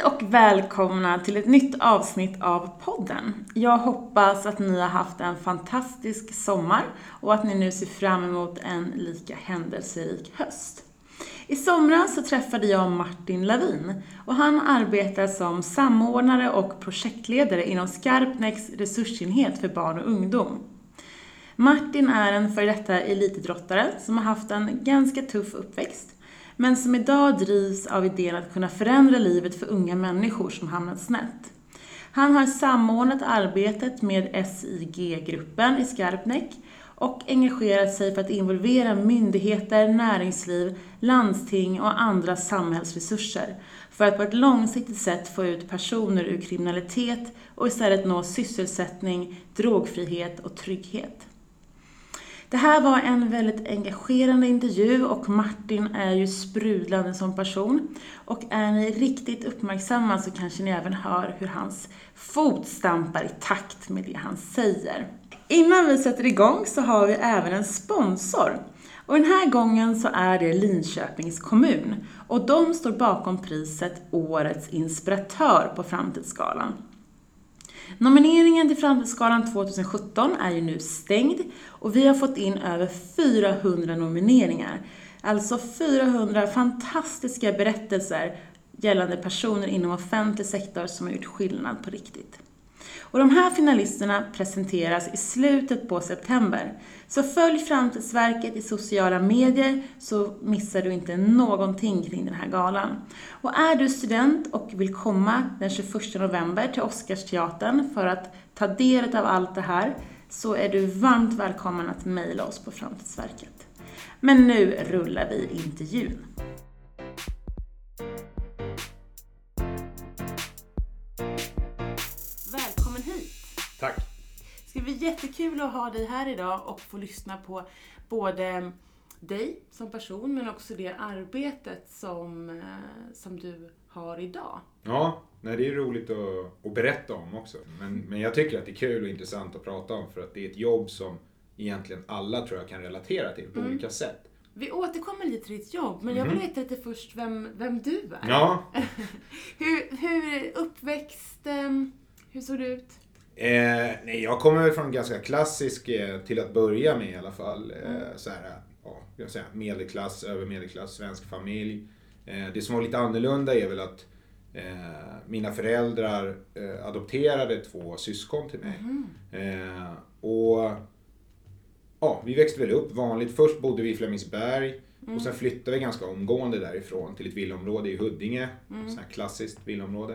Hej och välkomna till ett nytt avsnitt av podden. Jag hoppas att ni har haft en fantastisk sommar och att ni nu ser fram emot en lika händelserik höst. I somras så träffade jag Martin Lavin och han arbetar som samordnare och projektledare inom Skarpnäcks resursenhet för barn och ungdom. Martin är en före detta elitidrottare som har haft en ganska tuff uppväxt men som idag drivs av idén att kunna förändra livet för unga människor som hamnat snett. Han har samordnat arbetet med SIG-gruppen i Skarpnäck och engagerat sig för att involvera myndigheter, näringsliv, landsting och andra samhällsresurser för att på ett långsiktigt sätt få ut personer ur kriminalitet och istället nå sysselsättning, drogfrihet och trygghet. Det här var en väldigt engagerande intervju och Martin är ju sprudlande som person. Och är ni riktigt uppmärksamma så kanske ni även hör hur hans fot stampar i takt med det han säger. Innan vi sätter igång så har vi även en sponsor. Och den här gången så är det Linköpings kommun. Och de står bakom priset Årets inspiratör på Framtidsskalan. Nomineringen till Framtidsgalan 2017 är ju nu stängd och vi har fått in över 400 nomineringar. Alltså 400 fantastiska berättelser gällande personer inom offentlig sektor som har gjort skillnad på riktigt. Och de här finalisterna presenteras i slutet på september. Så följ Framtidsverket i sociala medier så missar du inte någonting kring den här galan. Och är du student och vill komma den 21 november till Oscarsteatern för att ta del av allt det här så är du varmt välkommen att mejla oss på Framtidsverket. Men nu rullar vi intervjun. Ska bli jättekul att ha dig här idag och få lyssna på både dig som person men också det arbetet som, eh, som du har idag. Ja, nej, det är roligt att, att berätta om också. Men, men jag tycker att det är kul och intressant att prata om för att det är ett jobb som egentligen alla tror jag kan relatera till på olika sätt. Vi återkommer lite till ditt jobb, men jag vill veta lite först vem, vem du är. Ja, Hur, hur uppväxt, hur såg det ut? Eh, nej, jag kommer väl från ganska klassisk, eh, till att börja med i alla fall, eh, så här, ja, jag säga, medelklass, över medelklass, svensk familj. Eh, det som var lite annorlunda är väl att eh, mina föräldrar eh, adopterade två syskon till mig. Eh, och ja, vi växte väl upp vanligt. Först bodde vi i Flemingsberg och sen flyttade vi ganska omgående därifrån till ett villaområde i Huddinge. Mm. Sånt här klassiskt villaområde.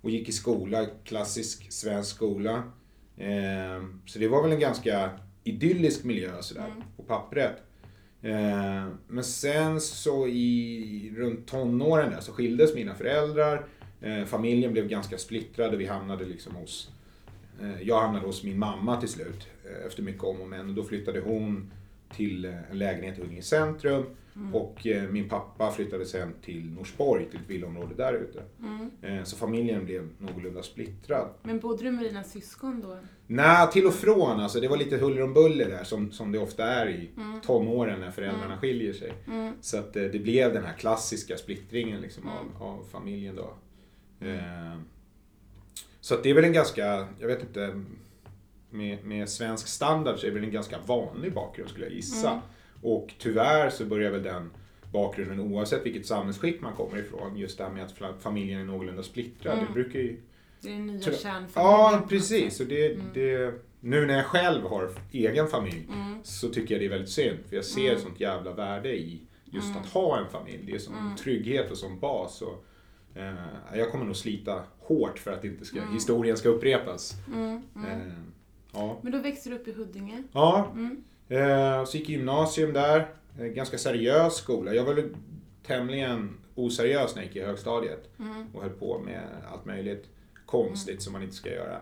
Och gick i skola, klassisk svensk skola. Eh, så det var väl en ganska idyllisk miljö sådär på pappret. Eh, men sen så i runt tonåren där så skildes mina föräldrar. Eh, familjen blev ganska splittrad och vi hamnade liksom hos Eh, Jag hamnade hos min mamma till slut eh, efter mycket om och men. Och då flyttade hon till eh, en lägenhet i Huddinge centrum. Och eh, min pappa flyttade sen till Norsborg, till ett villaområde där ute. Eh, Så familjen blev någorlunda splittrad. Men bodde du med dina syskon då? Nej, till och från. Alltså, det var lite huller om buller där som, som det ofta är i tonåren när föräldrarna skiljer sig. Så att eh, det blev den här klassiska splittringen liksom, av, av familjen då. Eh, så att det är väl en ganska, jag vet inte, med, med svensk standard så är det väl en ganska vanlig bakgrund skulle jag gissa. Och tyvärr så börjar väl den bakgrunden oavsett vilket samhällsskick man kommer ifrån, just det här med att familjen är någorlunda splittrad. Det brukar ju Det är nya kärnfamiljen. Ja, precis. Och det, det, nu när jag själv har egen familj så tycker jag det är väldigt synd. För jag ser sånt jävla värde i just att ha en familj. Det är som trygghet och som bas. Och, eh, jag kommer nog slita hårt för att inte ska, historien ska upprepas. Eh, ja. Men då växte du upp i Huddinge. Ja, eh, så gick gymnasium där. Eh, ganska seriös skola. Jag var tämligen oseriös när jag gick i högstadiet och höll på med allt möjligt konstigt som man inte ska göra.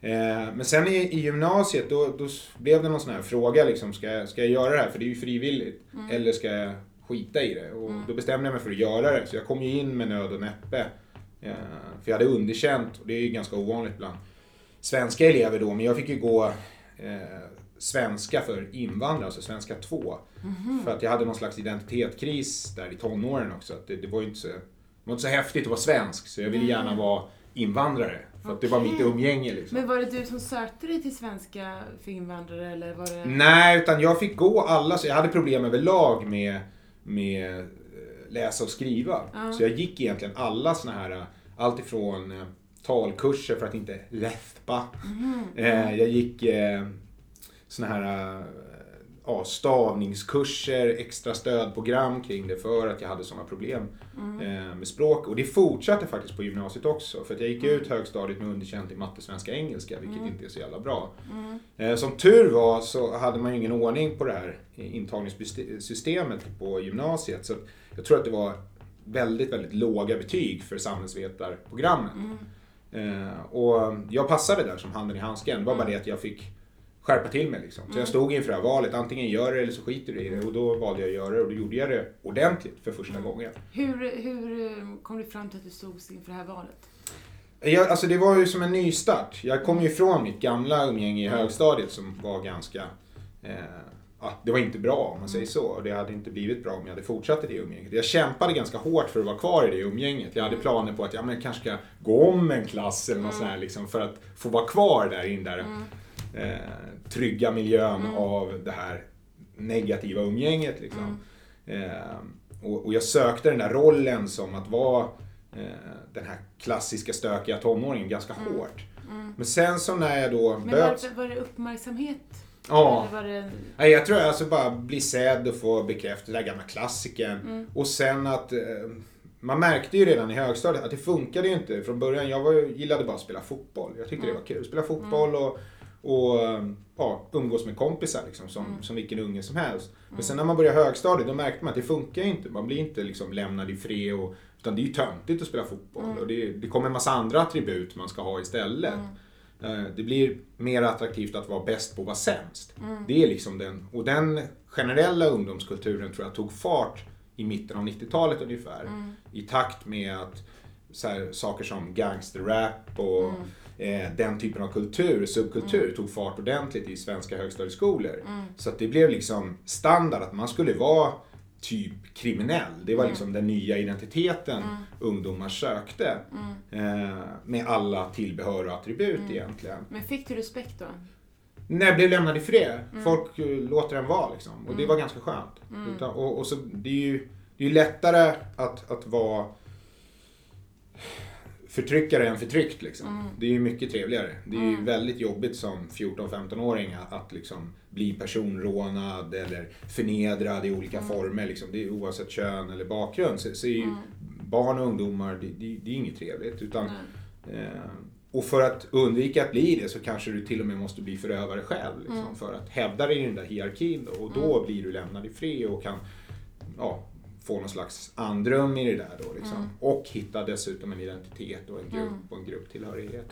Eh, men sen i, i gymnasiet då, då blev det någon sån här fråga liksom, ska ska jag göra det här? För det är ju frivilligt. Eller ska jag skita i det? Och då bestämde jag mig för att göra det. Så jag kom ju in med nöd och näppe. Eh, för jag hade underkänt, och det är ju ganska ovanligt bland svenska elever då, men jag fick ju gå eh, svenska för invandrare, alltså svenska 2. För att jag hade någon slags identitetskris där i tonåren också. Att det, det var ju inte så det var inte så häftigt att vara svensk så jag ville gärna vara invandrare. För att det var mitt umgänge liksom. Men var det du som sökte dig till svenska för invandrare eller var det... Nej, utan jag fick gå alla, så jag hade problem överlag med, med eh, läsa och skriva. Ja. Så jag gick egentligen alla såna här, eh, allt ifrån eh, talkurser för att inte läspa. Mhm. Eh, jag gick såna här eh, ja, stavningskurser, extra stödprogram kring det för att jag hade såna problem Mm. eh, med språk. Och det fortsatte faktiskt på gymnasiet också. För jag gick ut högstadiet med underkänt i matte, svenska, engelska, vilket Mm. inte är så jävla bra. Eh, Som tur var så hade man ju ingen ordning på det här intagningssystemet på gymnasiet. Så jag tror att det var väldigt, väldigt låga betyg för samhällsvetarprogrammen. Eh, Och jag passade där som handen i handsken. Det var bara det att jag fick skärpa till mig. Liksom. Så jag stod inför det här valet. Antingen gör det eller så skiter du i det. Och då valde jag att göra det och då gjorde jag det ordentligt för första gången. Hur, hur eh, kom du fram till att du stod inför det här valet? Jag, alltså det var ju som en nystart. Jag kom ju ifrån mitt gamla umgänge i högstadiet som var ganska... Eh, ja, det var inte bra om man säger så. Och det hade inte blivit bra om jag hade fortsatt i det umgänget. Jag kämpade ganska hårt för att vara kvar i det umgänget. Jag hade planer på att ja, men jag kanske ska gå om en klass eller något sånt här, liksom, för att få vara kvar där i den där eh, trygga miljön av det här negativa umgänget. Liksom. Eh, och, och jag sökte den där rollen som att vara eh, den här klassiska stökiga tonåringen ganska hårt. Men sen så när jag då Men böt... var, var det uppmärksamhet? Ja. Det... Nej, jag tror alltså bara bli sedd och få bekräftelse, den där gamla klassikern. Mm. Och sen att eh, man märkte ju redan i högstadiet att det funkade ju inte från början. Jag var, gillade bara att spela fotboll. Jag tyckte Mm. det var kul. Spela fotboll och, och eh, ja, umgås med kompisar liksom, som, Mm. som vilken unge som helst. Men sen när man började högstadiet då märkte man att det funkar inte. Man blir inte liksom lämnad i fred. Och, utan det är ju töntigt att spela fotboll. Mm. Och det, det kommer en massa andra attribut man ska ha istället. Eh, Det blir mer attraktivt att vara bäst på att vara sämst. Det är liksom den, och den generella ungdomskulturen tror jag tog fart i mitten av 90-talet ungefär. I takt med att här, saker som gangsterrap och eh, den typen av kultur, subkultur, tog fart ordentligt i svenska högstadieskolor. Så att det blev liksom standard att man skulle vara typ kriminell. Det var liksom den nya identiteten ungdomar sökte. Eh, med alla tillbehör och attribut egentligen. Men fick du respekt då? När jag blev lämnad i fred. Folk eh, låter en vara liksom. Och det var ganska skönt. Utan, och, och så, det är ju det är lättare att, att vara förtryckare än förtryckt. Liksom. Det är ju mycket trevligare. Det är ju väldigt jobbigt som 14-15-åring att, att liksom bli personrånad eller förnedrad i olika former. Liksom. Det är, oavsett kön eller bakgrund så, så är ju barn och ungdomar, det, det, det är inget trevligt. Utan, eh, och för att undvika att bli det så kanske du till och med måste bli förövare själv. Liksom, För att hävda dig i den där hierarkin. Då, och då blir du lämnad i fred och kan ja, få någon slags andrum i det där. Då, liksom. Och hitta dessutom en identitet och en grupp och en grupptillhörighet.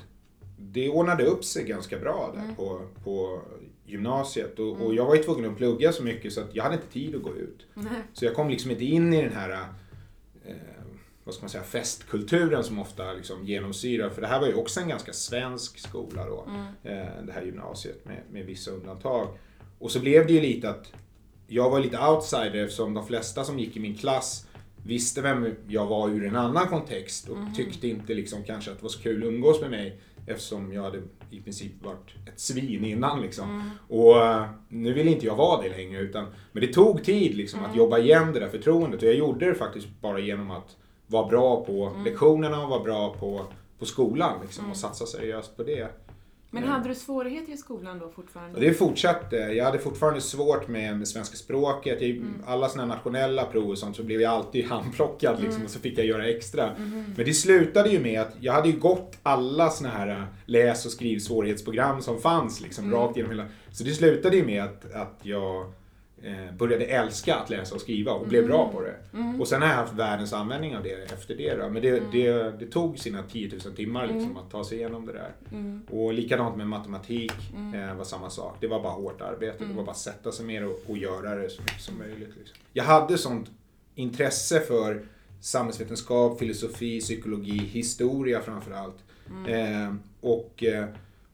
Det ordnade upp sig ganska bra där på, på gymnasiet. Och, och jag var ju tvungen att plugga så mycket så att jag hade inte tid att gå ut. Så jag kom liksom inte in i den här eh, vad ska man säga, festkulturen som ofta liksom genomsyrar. För det här var ju också en ganska svensk skola då. Eh, det här gymnasiet med, med vissa undantag. Och så blev det ju lite att jag var lite outsider eftersom de flesta som gick i min klass visste vem jag var ur en annan kontext och tyckte inte liksom kanske att det var så kul att umgås med mig eftersom jag hade i princip varit ett svin innan. Liksom. Och eh, nu vill inte jag vara det längre. Utan, men det tog tid liksom, att jobba igen det där förtroendet och jag gjorde det faktiskt bara genom att vara bra på lektionerna och vara bra på, på skolan liksom, och satsa seriöst på det. Men hade du svårigheter i skolan då fortfarande? Och det fortsatte. Jag hade fortfarande svårt med, med svenska språket. Jag, Alla sådana nationella prov och sånt så blev jag alltid handplockad liksom, och så fick jag göra extra. Men det slutade ju med att jag hade ju gått alla såna här äh, läs och skrivsvårighetsprogram som fanns liksom, rakt genom hela... Så det slutade ju med att, att jag eh, började älska att läsa och skriva och blev bra på det. Och sen har jag haft världens användning av det efter det. Då. Men det, det, det tog sina 10 000 timmar liksom, att ta sig igenom det där. Och likadant med matematik eh, var samma sak. Det var bara hårt arbete. Det var bara att sätta sig ner och, och göra det så mycket som möjligt. Liksom. Jag hade sånt intresse för samhällsvetenskap, filosofi, psykologi, historia framförallt. Eh, och, eh,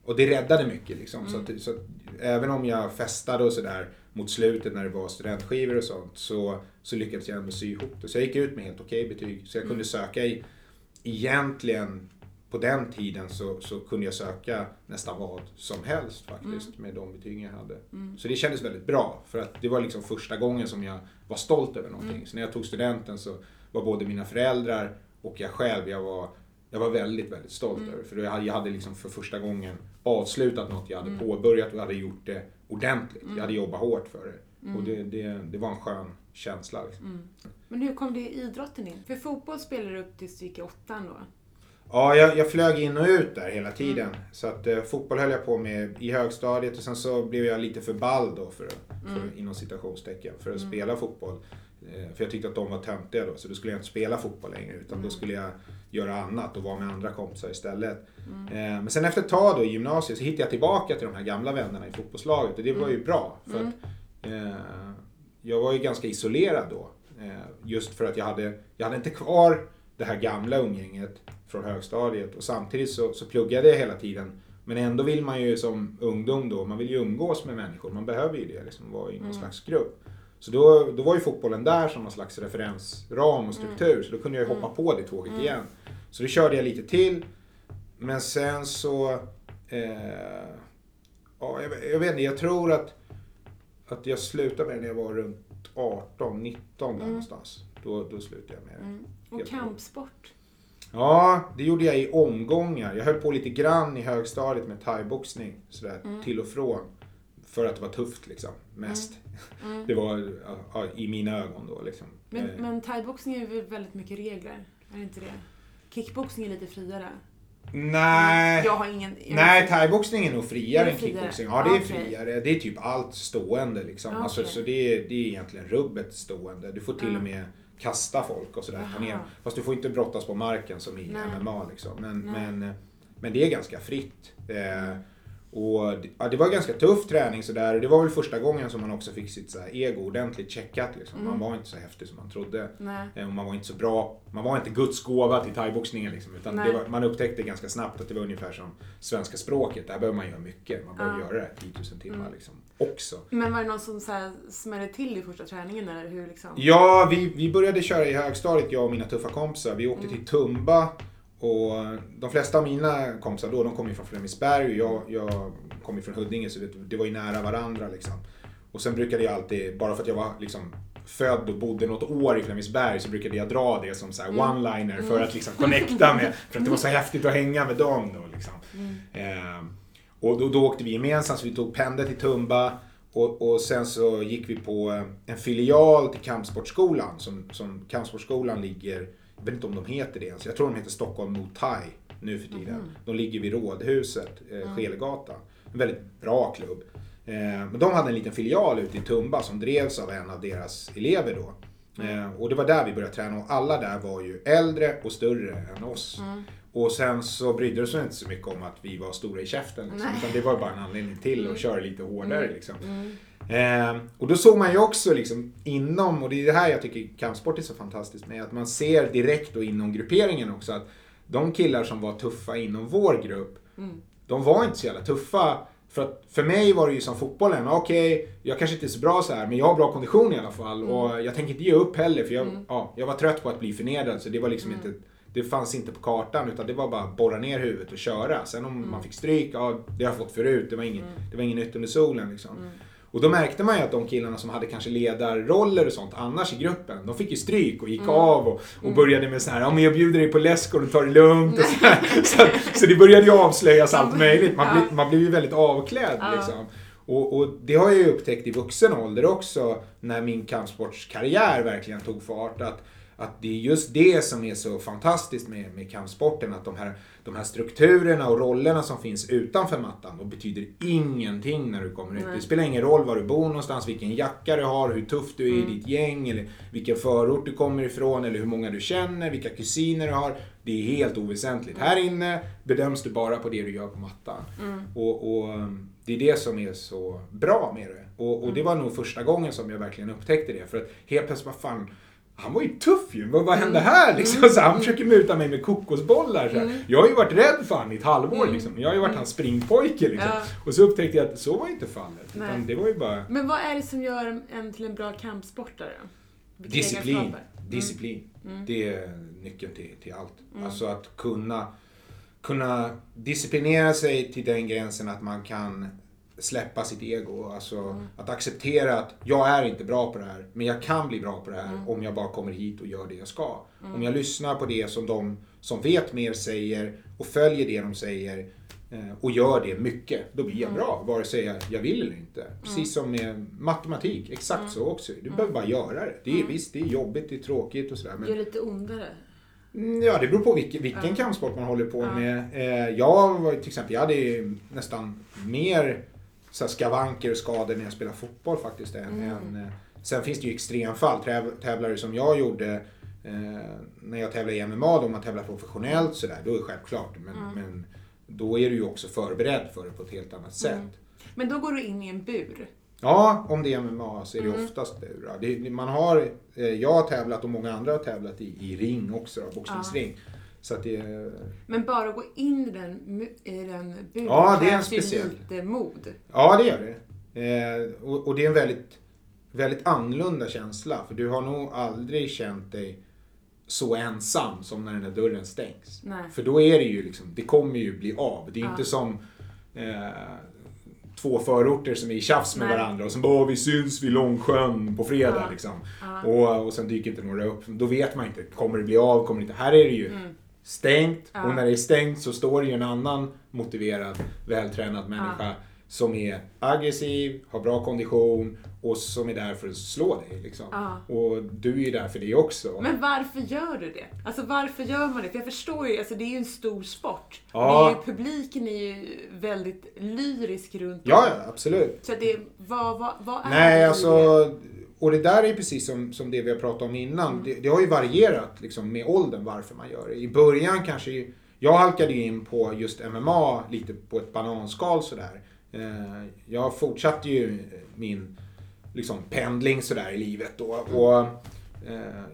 och det räddade mycket. Liksom. Så, att, så att, även om jag festade och sådär mot slutet när det var studentskivor och sånt så, så lyckades jag ändå sy ihop det. Så jag gick ut med helt okej betyg. Så jag kunde söka i, egentligen på den tiden så, så kunde jag söka nästan vad som helst faktiskt med de betygen jag hade. Så det kändes väldigt bra för att det var liksom första gången som jag var stolt över någonting. Så när jag tog studenten så var både mina föräldrar och jag själv, jag var, jag var väldigt, väldigt stolt över För jag hade, jag hade liksom för första gången avslutat något jag hade påbörjat och hade gjort det ordentligt. Jag hade jobbat hårt för det. Och det, det, det var en skön känsla. Liksom. Men hur kom det idrotten in? För fotboll spelar du upp tills du gick i åttan då? Ja, jag, jag flög in och ut där hela tiden. Så att eh, fotboll höll jag på med i högstadiet och sen så blev jag lite för ball då, för, för, inom citationstecken, för att spela fotboll. Eh, för jag tyckte att de var töntiga då, så då skulle jag inte spela fotboll längre utan då skulle jag göra annat och vara med andra kompisar istället. Eh, men sen efter ett tag då i gymnasiet så hittade jag tillbaka till de här gamla vännerna i fotbollslaget och det var ju bra. För att, eh, jag var ju ganska isolerad då. Eh, just för att jag hade, jag hade inte kvar det här gamla umgänget från högstadiet och samtidigt så, så pluggade jag hela tiden. Men ändå vill man ju som ungdom då, man vill ju umgås med människor. Man behöver ju det, liksom vara i någon slags grupp. Så då, då var ju fotbollen där som någon slags referensram och struktur. Så då kunde jag ju hoppa på det tåget igen. Så då körde jag lite till. Men sen så... Eh, ja, jag, jag vet inte, jag tror att, att jag slutade med det när jag var runt 18, 19 där någonstans. Då, då slutade jag med det. Och Helt kampsport? Ja, det gjorde jag i omgångar. Jag höll på lite grann i högstadiet med thaiboxning. Sådär till och från. För att det var tufft liksom, mest. Det var ja, i mina ögon då liksom. Men, Eh, men thaiboxning är väl väldigt mycket regler? Är det inte det? Kickboxning är lite friare. Nej. Jag har ingen... jag Nej, thaiboxning är nog friare än friare? kickboxing. Ja, det är Okej. friare. Det är typ allt stående liksom. Ja, Alltså, okej. så det är, det är egentligen rubbet stående. Du får till Ja. och med kasta folk och sådär. Ner. Fast du får inte brottas på marken som i Nej. MMA liksom. Men, Nej. men, men det är ganska fritt. Eh, och det- ja, det var ganska tuff träning sådär. Och det var väl första gången som man också fick sitt så ego ordentligt checkat. Liksom. Mm. Man var inte så häftig som man trodde. Nej. Eh, man var inte så bra. Man var inte Guds gåva till thaiboxningen liksom. Utan var, man upptäckte ganska snabbt att det var ungefär som svenska språket. Där behöver man göra mycket. Man behöver Ja. göra det 10 000 timmar Mm. liksom. Också. Men var det någon som så här smällde till i första träningen eller hur liksom? Ja, vi, vi började köra i högstadiet, jag och mina tuffa kompisar. Vi åkte Mm. till Tumba. Och de flesta av mina kompisar då, de kom ju från Flemingsberg och jag, jag kom ju från Huddinge så det, var ju nära varandra liksom. Och sen brukade jag alltid, bara för att jag var liksom född och bodde något år i Flemingsberg så brukade jag dra det som så här one-liner för att liksom connecta med, för att det var så häftigt att hänga med dem då liksom. Eh, och då, då åkte vi gemensamt, så vi tog pendel till Tumba och, och sen så gick vi på en filial till Kampsportsskolan. Som, som Kampsportsskolan ligger, vet inte om de heter det ens, jag tror de heter Stockholm Muay Thai nu för tiden. De ligger vid Rådhuset, eh, Skelegatan. En väldigt bra klubb. Eh, men de hade en liten filial ute i Tumba som drevs av en av deras elever då. Eh, och det var där vi började träna och alla där var ju äldre och större än oss. Och sen så brydde de sig inte så mycket om att vi var stora i käften. Liksom, utan det var bara en anledning till att köra lite hårdare. Liksom. Eh, och då såg man ju också liksom inom, och det är det här jag tycker kampsport är så fantastiskt med, att man ser direkt då inom grupperingen också att de killar som var tuffa inom vår grupp, de var inte så jävla tuffa. För, att för mig var det ju som fotbollen, okej, jag kanske inte är så bra så här, men jag har bra kondition i alla fall. Och jag tänker inte ge upp heller, för jag, ja, jag var trött på att bli förnedrad, så det var liksom inte det fanns inte på kartan utan det var bara att borra ner huvudet och köra. Sen om man fick stryk, ja det har jag fått förut. Det var inget, det var inget nytt under solen liksom. Och då märkte man ju att de killarna som hade kanske ledarroller och sånt annars i gruppen, de fick ju stryk och gick av och, och började med så här, ja men jag bjuder dig på läsk och du tar det lugnt. Och så, här. så, så det började ju avslöjas allt möjligt. Man, blev, man blev ju väldigt avklädd liksom. Och, och det har jag ju upptäckt i vuxen ålder också, när min kampsportskarriär verkligen tog fart. Att, att det är just det som är så fantastiskt med, med kampsporten. Att de här, de här strukturerna och rollerna som finns utanför mattan, de betyder ingenting när du kommer ut. Det spelar ingen roll var du bor någonstans, vilken jacka du har, hur tuff du är Mm. i ditt gäng, eller vilken förort du kommer ifrån, eller hur många du känner, vilka kusiner du har. Det är helt oväsentligt. Här inne bedöms du bara på det du gör på mattan. Mm. Och, och det är det som är så bra med det. Och, och det var nog första gången som jag verkligen upptäckte det. För att helt plötsligt, vad fan, han var ju tuff ju. Vad, vad hände här liksom? Så han försöker muta mig med kokosbollar. Så här. Jag har ju varit rädd för han i ett halvår liksom. Jag har ju varit hans springpojke liksom. Ja. Och så upptäckte jag att så var inte fallet. Utan det var ju bara Men vad är det som gör en- till en bra kampsportare? Vilka disciplin. Disciplin. Mm. Det är nyckeln till, till allt. Alltså att kunna, kunna disciplinera sig till den gränsen att man kan släppa sitt ego. Alltså Mm. att acceptera att jag är inte bra på det här, men jag kan bli bra på det här Mm. om jag bara kommer hit och gör det jag ska. Om jag lyssnar på det som de som vet mer säger och följer det de säger eh, och gör det mycket, då blir Mm. jag bra, vare sig jag, jag vill eller inte. Precis som med matematik, exakt Mm. så också. Du behöver bara göra det. det är, Visst, det är jobbigt, det är tråkigt och sådär. Men Gör lite ondare. Mm, Ja, det beror på vilken, vilken kampsport man håller på med. Eh, jag var till exempel, jag hade nästan mer så skavanker och skador när jag spelade fotboll faktiskt. Än, Mm. än, eh, sen finns det ju extremfall. Täv, tävlare som jag gjorde eh, när jag tävlade i MMA, då man tävlar professionellt sådär, då är det självklart. Men, Mm. men då är du ju också förberedd för det på ett helt annat sätt. Mm. Men då går du in i en bur. Ja, om det är MMA så är det Mm. oftast bur. ja. Man har, eh, jag har tävlat och många andra har tävlat i, i ring också, då, boxningsring. Så att det, Men bara att gå in i den, i den buren Ja, det är en speciell. lite mod. ja, det gör det. Eh, och, och det är en väldigt, väldigt annorlunda känsla. För du har nog aldrig känt dig så ensam som när den där dörren stängs. Nej. För då är det ju liksom, det kommer ju bli av. Det är Ja. inte som eh, två förorter som är i tjafs med Nej. varandra och som bara "Åh, vi syns vid Långsjön på fredag Ja. liksom. Ja. Och, och sen dyker inte några upp. Då vet man inte, kommer det bli av, kommer det inte? Här är det ju Mm. Stängt Ja. och när det är stängt så står det ju en annan motiverad, vältränad människa som är aggressiv, har bra kondition och som är där för att slå dig. Liksom. Ja. Och du är ju där för det också. Men varför gör du det? Alltså varför gör man det? För jag förstår ju, alltså det är ju en stor sport. Det är ju, publiken är ju väldigt lyrisk runt om. Ja, ja, absolut. Så det, vad, vad, vad är Nej, det alltså... Och det där är precis som, som det vi har pratat om innan. Mm. Det, det har ju varierat liksom, med åldern varför man gör det. I början kanske... Jag halkade in på just MMA lite på ett bananskal sådär. Eh, jag fortsatte ju min liksom, pendling sådär i livet då. Och, eh,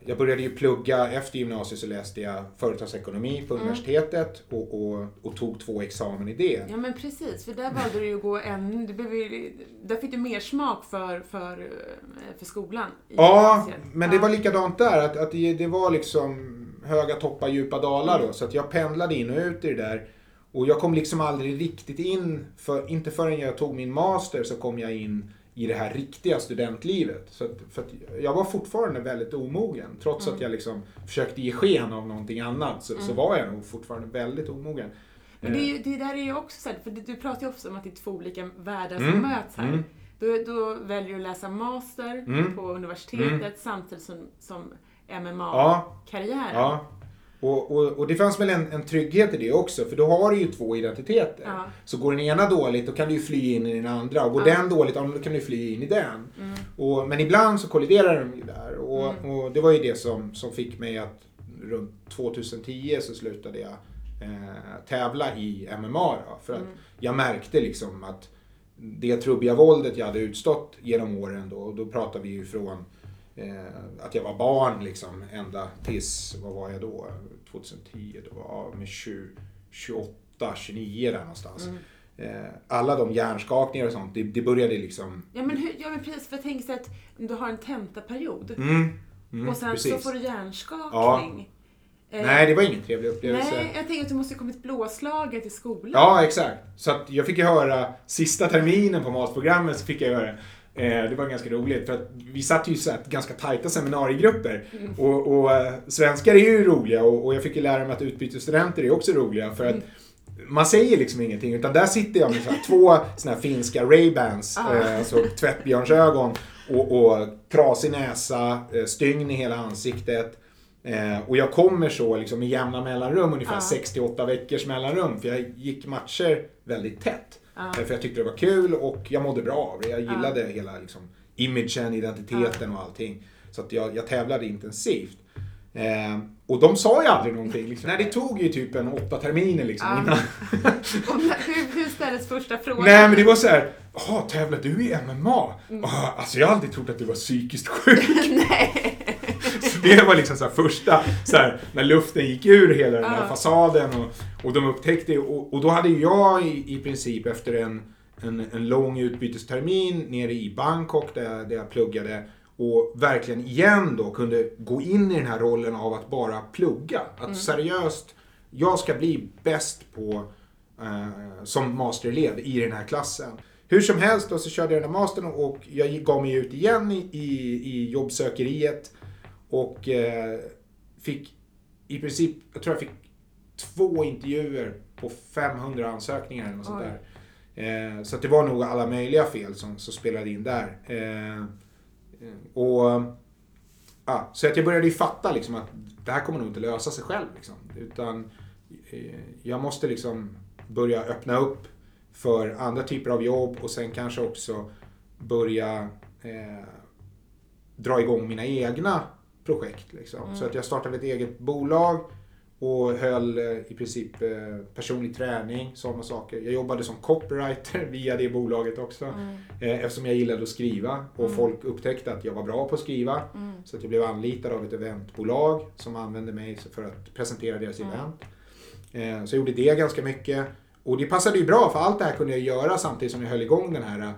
jag började ju plugga, efter gymnasiet så läste jag företagsekonomi på Mm. universitetet och, och, och tog två examen i det. Ja men precis, för där valde du ju att gå en... Du ju- där fick du mer smak för, för, eh, för skolan. Ja, gymnasiet. men det var likadant där. Att, att det, det var liksom höga toppar, djupa dalar då. Så att jag pendlade in och ut i det där. Och jag kom liksom aldrig riktigt in, för, inte förrän jag tog min master så kom jag in i det här riktiga studentlivet. Så att, för att jag var fortfarande väldigt omogen. Trots Mm. att jag liksom försökte ge sken av någonting annat så, så var jag nog fortfarande väldigt omogen. Men det, är ju, det där är ju också så här, för du pratar ju ofta om att det är två olika världar som Mm, möts här. mm. Då, då väljer du att läsa master Mm. på universitetet Mm. samtidigt som, som MMA-karriären. Ja. Och, och, och det fanns väl en, en trygghet i det också, för då har du ju två identiteter. Ja. Så går den ena dåligt, då kan du ju fly in i den andra. Och går Ja. den dåligt, då kan du fly in i den. Mm. Och, men ibland så kolliderar de ju där. Och, Mm. och det var ju det som, som fick mig att runt 2010 så slutade jag eh, tävla i MMA. Då, för att Mm. jag märkte liksom att det trubbiga våldet jag hade utstått genom åren då, och då pratar vi ju från eh, att jag var barn liksom ända tills, vad var jag då? 2010, då var jag med 20, 28, 29 där någonstans. Mm. Eh, alla de hjärnskakningar och sånt, det, det började liksom... Ja men, hur, ja men precis, för jag tänker så att du har en tentaperiod Mm, mm, och sen så precis. får du hjärnskakning. Eh, Nej, det var ingen trevlig upplevelse. Nej, jag tänker att du måste kommit blåslaget i skolan. Ja, exakt. Så att jag fick ju höra, sista terminen på matprogrammet så fick jag höra det var ganska roligt för att vi satt ju i så här ganska tajta seminariegrupper. Mm. Och, och eh, svenskar är ju roliga och, och jag fick ju lära mig att utbytesstudenter är också roliga för att Mm. man säger liksom ingenting utan där sitter jag med så här, två såna här finska Ray-Bans, Ah. eh, alltså tvättbjörnsögon och, och trasig näsa, eh, stygn i hela ansiktet. Eh, och jag kommer så liksom med jämna mellanrum, ungefär Ja. 68 veckors mellanrum. För jag gick matcher väldigt tätt. Ja. Eh, För jag tyckte det var kul och jag mådde bra av det. Jag gillade hela liksom, imagen, identiteten och allting. Så att jag, jag tävlade intensivt. Eh, och de sa ju aldrig någonting. Liksom. Nej, det tog ju typ en åtta terminer liksom, Ja. innan. Hur, hur ställdes första frågan? Nej, men det var så här. Jaha, tävlar du i MMA? Mm. Ah, alltså jag har aldrig trott att du var psykiskt sjuk. Nej. Det var liksom så första, så här, när luften gick ur hela den här fasaden och, och de upptäckte och, och då hade jag i, i princip efter en, en, en lång utbytestermin nere i Bangkok där, jag- där jag pluggade och verkligen igen då kunde gå in i den här rollen av att bara plugga. Att seriöst, jag ska bli bäst på eh, som masterelev i den här klassen. Hur som helst då så körde jag den här mastern och jag gav mig ut igen i, i, i jobbsökeriet och eh, fick i princip, jag tror jag fick två intervjuer på 500 ansökningar eller något sånt där. Eh, så det var nog alla möjliga fel som, som spelade in där. Eh, och ja, Så att jag började ju fatta liksom att det här kommer nog inte lösa sig själv. Liksom, utan eh, jag måste liksom börja öppna upp för andra typer av jobb och sen kanske också börja eh, dra igång mina egna projekt. Liksom. Så att jag startade ett eget bolag och höll eh, i princip eh, personlig träning, sådana saker. Jag jobbade som copywriter via det bolaget också. Eh, eftersom jag gillade att skriva och folk upptäckte att jag var bra på att skriva. Så att jag blev anlitad av ett eventbolag som använde mig för att presentera deras event. Eh, så jag gjorde det ganska mycket. Och det passade ju bra för allt det här kunde jag göra samtidigt som jag höll igång den här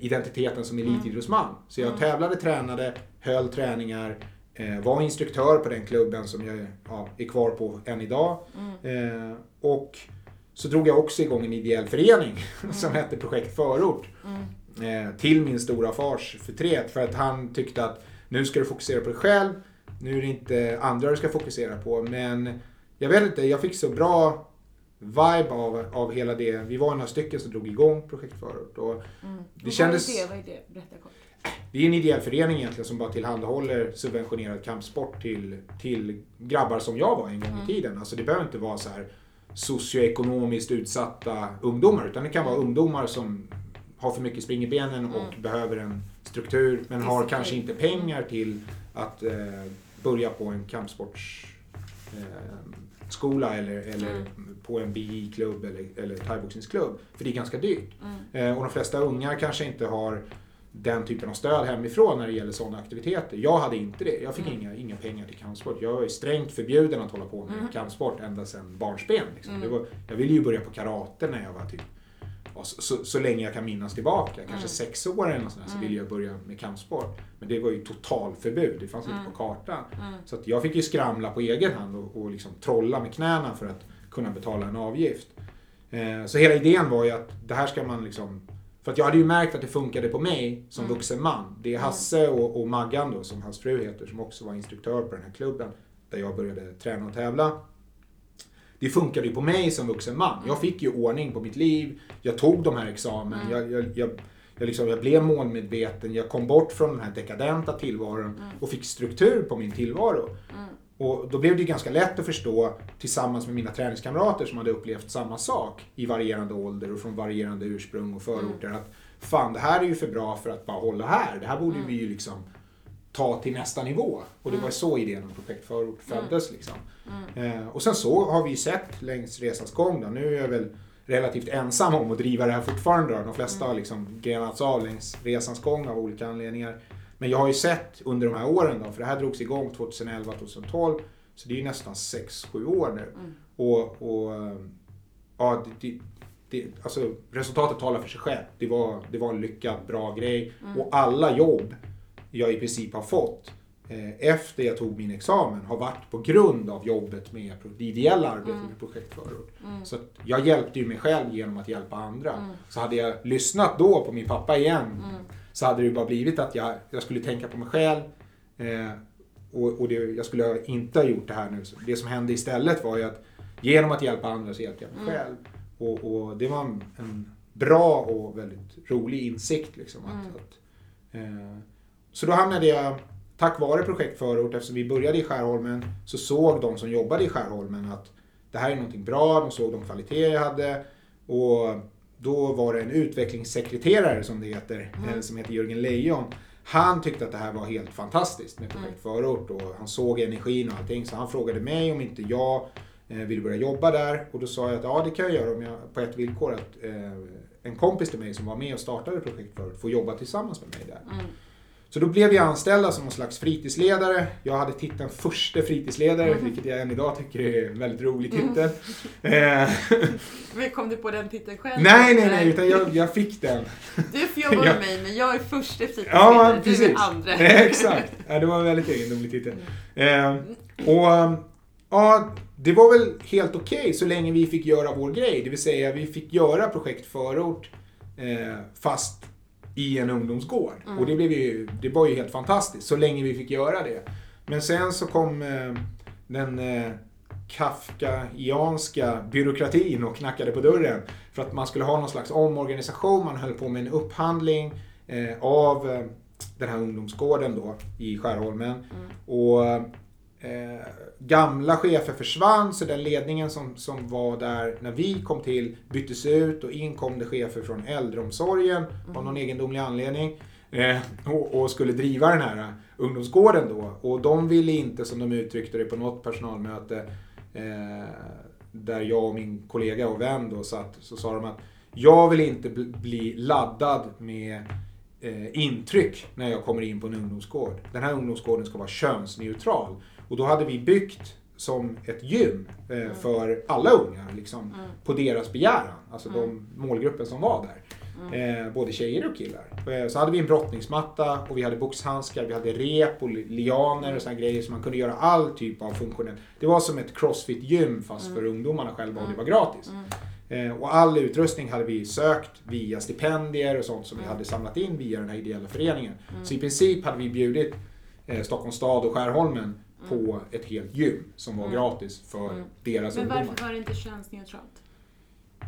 identiteten som elitidrottsman. Så jag tävlade, tränade, höll träningar, var instruktör på den klubben som jag ja, är kvar på än idag. Eh, och så drog jag också igång en ideell förening som hette Projekt Förort. Eh, till min stora fars förtret för att han tyckte att nu ska du fokusera på dig själv. Nu är det inte andra du ska fokusera på. Men jag vet inte, jag fick så bra vibe av, av hela det. Vi var några stycken som drog igång Projekt Förort. Och det kändes... Vad är det? Vad är det? Berätta kort. Vi är en ideell förening egentligen som bara tillhandahåller subventionerad kampsport till, till grabbar som jag var en gång i tiden. Alltså det behöver inte vara så här socioekonomiskt utsatta ungdomar utan det kan vara ungdomar som har för mycket spring i benen och behöver en struktur men har Disciplin. kanske inte pengar till att eh, börja på en kampsportsskola eh, eller, eller på en BI-klubb eller, eller thaiboxningsklubb. För det är ganska dyrt. Eh, och de flesta ungar kanske inte har den typen av stöd hemifrån när det gäller sådana aktiviteter. Jag hade inte det. Jag fick inga, inga pengar till kampsport. Jag är strängt förbjuden att hålla på med kampsport ända sedan barnsben. Liksom. Det var, jag ville ju börja på karate när jag var typ så, så, så länge jag kan minnas tillbaka, kanske sex år eller något sånt så ville jag börja med kampsport. Men det var ju totalförbud, det fanns inte på kartan. Så att jag fick ju skramla på egen hand och, och liksom trolla med knäna för att kunna betala en avgift. Eh, så hela idén var ju att det här ska man liksom för att jag hade ju märkt att det funkade på mig som vuxen man. Det är Hasse och, och Maggan då, som hans fru heter, som också var instruktör på den här klubben där jag började träna och tävla. Det funkade ju på mig som vuxen man. Jag fick ju ordning på mitt liv. Jag tog de här examen. Jag, jag, jag, jag, liksom, jag blev målmedveten. Jag kom bort från den här dekadenta tillvaron och fick struktur på min tillvaro. Och då blev det ganska lätt att förstå tillsammans med mina träningskamrater som hade upplevt samma sak i varierande ålder och från varierande ursprung och förorter. Att fan, det här är ju för bra för att bara hålla här. Det här borde vi ju liksom ta till nästa nivå. Och det var så idén om Projekt Förort föddes. Liksom. Eh, och sen så har vi ju sett längs resans gång. Då. Nu är jag väl relativt ensam om att driva det här fortfarande. Då. De flesta har liksom grenats av längs resans gång av olika anledningar. Men jag har ju sett under de här åren, då, för det här drogs igång 2011-2012, så det är ju nästan 6-7 år nu. Och, och eh, ja, det, det, alltså, resultatet talar för sig själv. Det var, det var en lyckad, bra grej. Och alla jobb jag i princip har fått eh, efter jag tog min examen har varit på grund av jobbet med det ideella arbetet med Projekt Förort. Så jag hjälpte ju mig själv genom att hjälpa andra. Så hade jag lyssnat då på min pappa igen så hade det ju bara blivit att jag, jag skulle tänka på mig själv. Eh, och och det, jag skulle inte ha gjort det här nu. Så det som hände istället var ju att genom att hjälpa andra så hjälpte jag mig själv. Och, och det var en, en bra och väldigt rolig insikt. Liksom, att, att, eh, så då hamnade jag, tack vare Projekt Förort, eftersom vi började i Skärholmen, så såg de som jobbade i Skärholmen att det här är någonting bra, de såg de kvaliteter jag hade. Och då var det en utvecklingssekreterare som det heter, eh, som heter Jörgen Lejon. Han tyckte att det här var helt fantastiskt med Projekt Förort och han såg energin och allting. Så han frågade mig om inte jag eh, ville börja jobba där. Och då sa jag att ja, det kan jag göra om jag, på ett villkor. Att eh, en kompis till mig som var med och startade Projekt Förort får jobba tillsammans med mig där. Så då blev vi anställda som någon slags fritidsledare. Jag hade titeln förste fritidsledare, Mm. vilket jag än idag tycker är en väldigt rolig titel. Eh, Men kom du på den titeln själv? nej, nej, nej, utan jag, jag fick den. Du får jobba med mig, men jag är första fritidsledare. Ja, du precis. är andra. Exakt. Ja, det var en väldigt egendomlig titel. Eh, och ja, det var väl helt okej så länge vi fick göra vår grej. Det vill säga vi fick göra projekt förort eh, fast i en ungdomsgård. Och det, blev ju, det var ju helt fantastiskt så länge vi fick göra det. Men sen så kom eh, den eh, Kafkaianska byråkratin och knackade på dörren för att man skulle ha någon slags omorganisation. Man höll på med en upphandling eh, av eh, den här ungdomsgården då i Skärholmen. Och eh, gamla chefer försvann så den ledningen som, som var där när vi kom till byttes ut och in kom det chefer från äldreomsorgen av någon egendomlig anledning. Eh, och, och skulle driva den här ungdomsgården då. Och de ville inte, som de uttryckte det på något personalmöte, eh, där jag och min kollega och vän då satt, så sa de att jag vill inte bl- bli laddad med eh, intryck när jag kommer in på en ungdomsgård. Den här ungdomsgården ska vara könsneutral. Och då hade vi byggt som ett gym eh, för alla unga, liksom, på deras begäran. Alltså de målgruppen som var där. Eh, både tjejer och killar. Eh, så hade vi en brottningsmatta och vi hade boxhandskar, vi hade rep och li- lianer och såna grejer så man kunde göra all typ av funktionell. Det var som ett crossfit-gym fast för ungdomarna själva och det var gratis. Eh, och all utrustning hade vi sökt via stipendier och sånt som vi hade samlat in via den här ideella föreningen. Så i princip hade vi bjudit eh, Stockholms stad och Skärholmen på ett helt gym som var gratis för deras Men ungdomar. varför var det inte könsneutralt?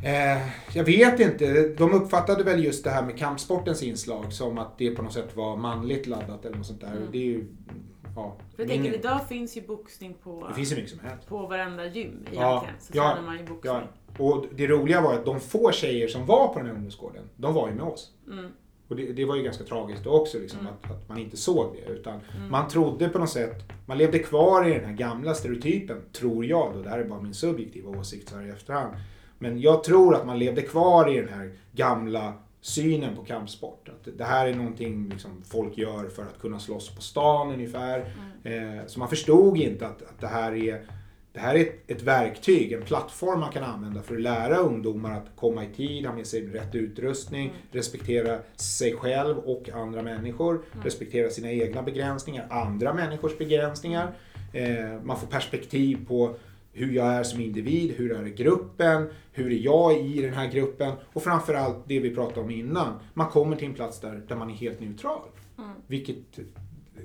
Eh, jag vet inte. De uppfattade väl just det här med kampsportens inslag som att det på något sätt var manligt laddat eller något sånt där. Det är ju... Ja, För jag tänker, idag finns ju boxning på, det finns ju mycket som helst. på varenda gym egentligen. Ja, så ja, man ju boxning. Ja, och det roliga var att de få tjejer som var på den här ungdomsgården, de var ju med oss. Mm. Och det, det var ju ganska tragiskt också, liksom, att, att man inte såg det. Utan man trodde på något sätt, man levde kvar i den här gamla stereotypen, tror jag då, det här är bara min subjektiva åsikt så här i efterhand. Men jag tror att man levde kvar i den här gamla synen på kampsport. Att det här är någonting liksom folk gör för att kunna slåss på stan ungefär. Eh, så man förstod inte att, att det här är det här är ett, ett verktyg, en plattform man kan använda för att lära ungdomar att komma i tid, ha med sig rätt utrustning, respektera sig själv och andra människor, respektera sina egna begränsningar, andra människors begränsningar. Eh, man får perspektiv på hur jag är som individ, hur är gruppen, hur är jag i den här gruppen och framförallt det vi pratade om innan, man kommer till en plats där, där man är helt neutral. Vilket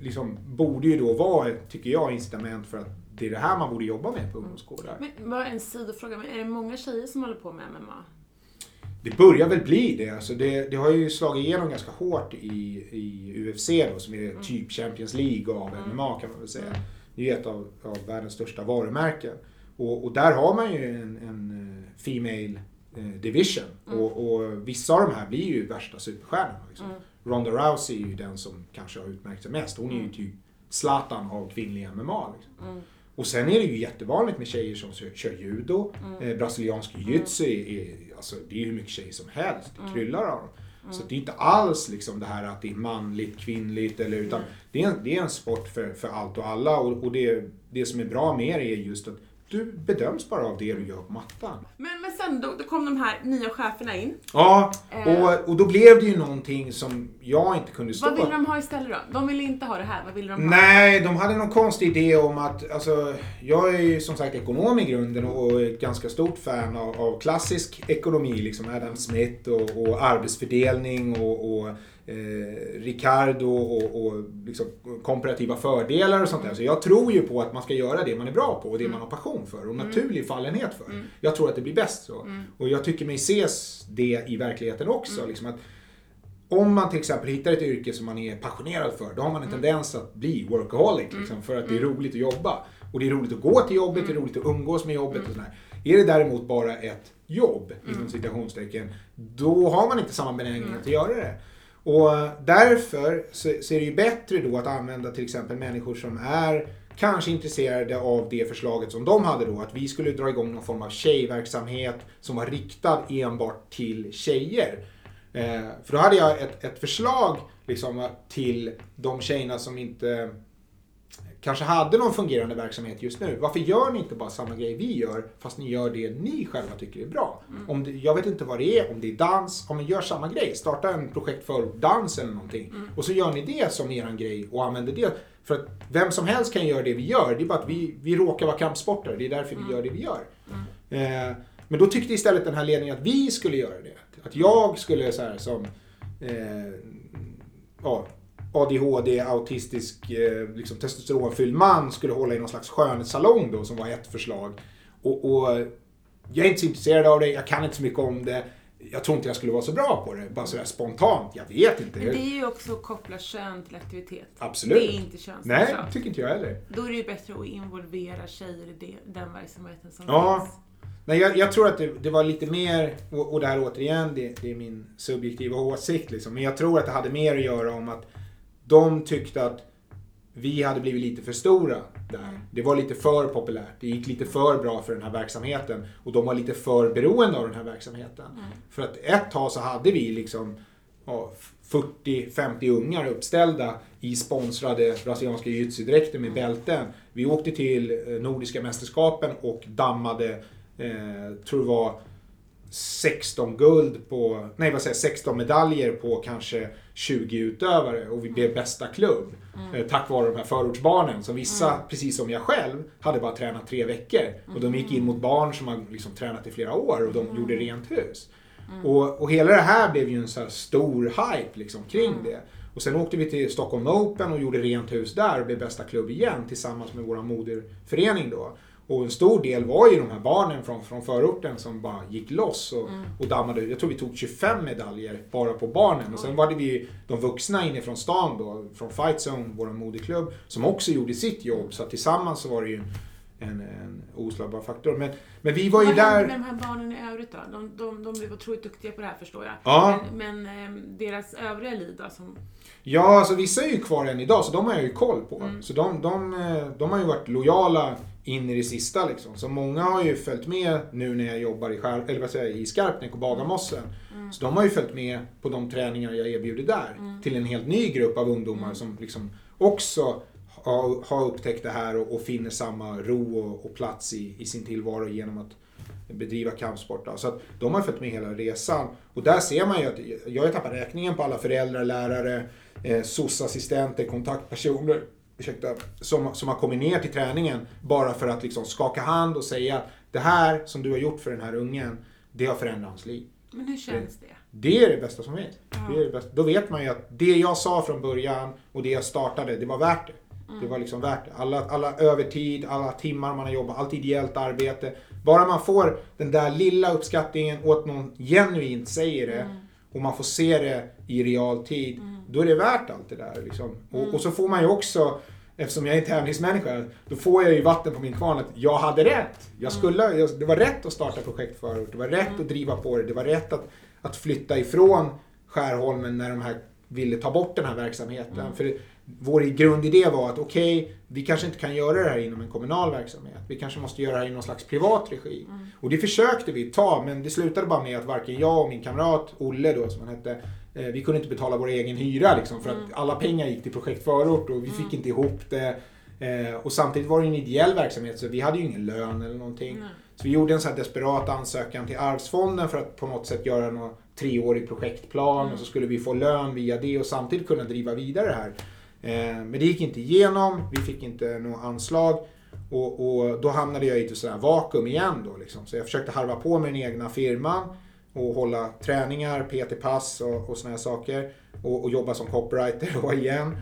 liksom borde ju då vara, tycker jag, incitament för att det är det här man borde jobba med på ungdomsgårdar. Men bara en sidofråga, men är det många tjejer som håller på med MMA? Det börjar väl bli det. Alltså det, det har ju slagit igenom ganska hårt i, i UFC då, som är typ Champions League av MMA kan man väl säga. Det är ju ett av, av världens största varumärken. Och, och där har man ju en, en eh, Female eh, Division. Och, och vissa av de här blir ju värsta superstjärnorna. Liksom. Ronda Rousey är ju den som kanske har utmärkt sig mest. Hon är ju typ Zlatan av kvinnlig MMA. Liksom. Och sen är det ju jättevanligt med tjejer som kör, judo. Eh, brasiliansk är, alltså, det är ju hur mycket tjejer som helst. Det kryllar av dem. Så det är inte alls liksom det här att det är manligt, kvinnligt eller utan det är en, det är en sport för, för allt och alla och, och det, det som är bra med det är just att du bedöms bara av det du gör på mattan. Men, men sen då, då kom de här nya cheferna in. Ja, Eh. och, och då blev det ju någonting som jag inte kunde stå Vad ville de ha istället då? De ville inte ha det här, vad ville de ha? Nej, de hade någon konstig idé om att, alltså, jag är ju som sagt ekonom i grunden och ett ganska stort fan av, av klassisk ekonomi, liksom Adam Smith och, och arbetsfördelning och, och eh, Ricardo och, och liksom komparativa fördelar och sånt där. Så jag tror ju på att man ska göra det man är bra på och det man har passion för och naturlig fallenhet för. Jag tror att det blir bäst så. Och jag tycker mig ses det i verkligheten också. Liksom att, om man till exempel hittar ett yrke som man är passionerad för, då har man en tendens att bli workaholic. Liksom, för att det är roligt att jobba. Och det är roligt att gå till jobbet, det är roligt att umgås med jobbet och sådär. Är det däremot bara ett jobb, inom citationstecken, då har man inte samma benägenhet att göra det. Och därför så, så är det ju bättre då att använda till exempel människor som är kanske intresserade av det förslaget som de hade då, att vi skulle dra igång någon form av tjejverksamhet som var riktad enbart till tjejer. Eh, för då hade jag ett, ett förslag liksom, till de tjejerna som inte kanske hade någon fungerande verksamhet just nu. Varför gör ni inte bara samma grej vi gör fast ni gör det ni själva tycker är bra? Mm. Om det, jag vet inte vad det är, om det är dans, om ni gör samma grej. Starta en projekt för dans eller någonting. Mm. Och så gör ni det som eran grej och använder det. För att vem som helst kan göra det vi gör. Det är bara att vi, vi råkar vara kampsportare. Det är därför mm. vi gör det vi gör. Mm. Eh, men då tyckte istället den här ledningen att vi skulle göra det. Att jag skulle så här som eh, ja, ADHD, autistisk, eh, liksom testosteronfylld man skulle hålla i någon slags skönhetssalong då som var ett förslag. Och, och, jag är inte så intresserad av det, jag kan inte så mycket om det. Jag tror inte jag skulle vara så bra på det, bara sådär spontant. Jag vet inte. Men det är ju också att koppla kön till aktivitet. Absolut. Det är inte könsneutralt. Nej, tycker inte jag heller. Då är det ju bättre att involvera tjejer i det, den verksamheten som ja. finns. Nej, jag, jag, tror att det, det, var lite mer, och, och det här återigen, det, det, är min subjektiva åsikt liksom. Men jag tror att det hade mer att göra om att de tyckte att vi hade blivit lite för stora där. Det var lite för populärt. Det gick lite för bra för den här verksamheten. Och de var lite för beroende av den här verksamheten. Mm. För att ett tag så hade vi liksom ja, 40-50 ungar uppställda i sponsrade brasilianska jujutsu-dräkter med bälten. Vi åkte till eh, Nordiska mästerskapen och dammade, eh, tror det var 16 guld på, nej vad säger 16 medaljer på kanske 20 utövare och vi blev bästa klubb. Mm. Eh, tack vare de här förortsbarnen som vissa, mm. precis som jag själv, hade bara tränat tre veckor. Och de gick in mot barn som har liksom tränat i flera år och de mm. gjorde rent hus. Mm. Och, och hela det här blev ju en så stor hype liksom kring mm. det. Och sen åkte vi till Stockholm Open och gjorde rent hus där och blev bästa klubb igen tillsammans med vår moderförening då. Och en stor del var ju de här barnen från, från förorten som bara gick loss och, mm. och dammade. Jag tror vi tog 25 medaljer bara på barnen. Och sen var det vi de vuxna inifrån stan då, från Fight Zone, vår moderklubb, som också gjorde sitt jobb. Så tillsammans så var det ju en, en oslagbar faktor. Men, men vi var ju Vad där... Vad hände med de här barnen i övrigt då? De, de, de blev otroligt duktiga på det här förstår jag. Ja. Men, men eh, deras övriga liv då? Som... Ja, alltså vissa är ju kvar än idag så de har jag ju koll på. Mm. Så de, de, eh, de har ju varit lojala in i det sista liksom. Så många har ju följt med nu när jag jobbar i, skär, eller vad säger, i Skarpnäck och Bagarmossen. Mm. Så de har ju följt med på de träningar jag erbjuder där. Mm. Till en helt ny grupp av ungdomar mm. som liksom också har, har upptäckt det här och, och finner samma ro och, och, plats i, i sin tillvaro genom att bedriva kampsport. Så att de har följt med hela resan. Och där ser man ju att jag har tappat räkningen på alla föräldrar, lärare, eh, SOS-assistenter, kontaktpersoner ursäkta, som, som har kommit ner till träningen bara för att liksom skaka hand och säga det här som du har gjort för den här ungen, det har förändrat hans liv. Men hur känns det? Det är det bästa som finns. Ja. Det är det bästa. Då vet man ju att det jag sa från början och det jag startade, det var värt det. Mm. Det var liksom värt det. Alla, alla övertid, alla timmar man har jobbat, allt ideellt arbete. Bara man får den där lilla uppskattningen åt någon genuint säger det mm. Och man får se det i realtid. Mm. Då är det värt allt det där. Liksom. Och, mm. och, så får man ju också, eftersom jag är tävlingsmänniska, då får jag ju vatten på min kvarn att jag hade rätt. Jag mm. skulle, jag, det var rätt att starta projekt förut. Det var rätt mm. att driva på det. Det var rätt att, att flytta ifrån Skärholmen när de här ville ta bort den här verksamheten. Mm. För vår grundidé var att okej, okay, vi kanske inte kan göra det här inom en kommunal verksamhet. Vi kanske måste göra det här i någon slags privat regi. Mm. Och det försökte vi ta, men det slutade bara med att varken jag och min kamrat Olle då, som han hette, eh, vi kunde inte betala vår egen hyra liksom, för mm. att alla pengar gick till projekt förort och vi fick mm. inte ihop det. Eh, och samtidigt var det en ideell verksamhet så vi hade ju ingen lön eller någonting. Så vi gjorde en här desperat ansökan till Arvsfonden för att på något sätt göra en treårig projektplan mm. och så skulle vi få lön via det och samtidigt kunna driva vidare det här. Eh, men det gick inte igenom, vi fick inte något anslag. Och, och då hamnade jag i ett sådär vakuum igen då liksom. Så jag försökte harva på med den egna firman och hålla träningar, PT-pass och, och såna här saker. Och, och, jobba som copywriter då igen.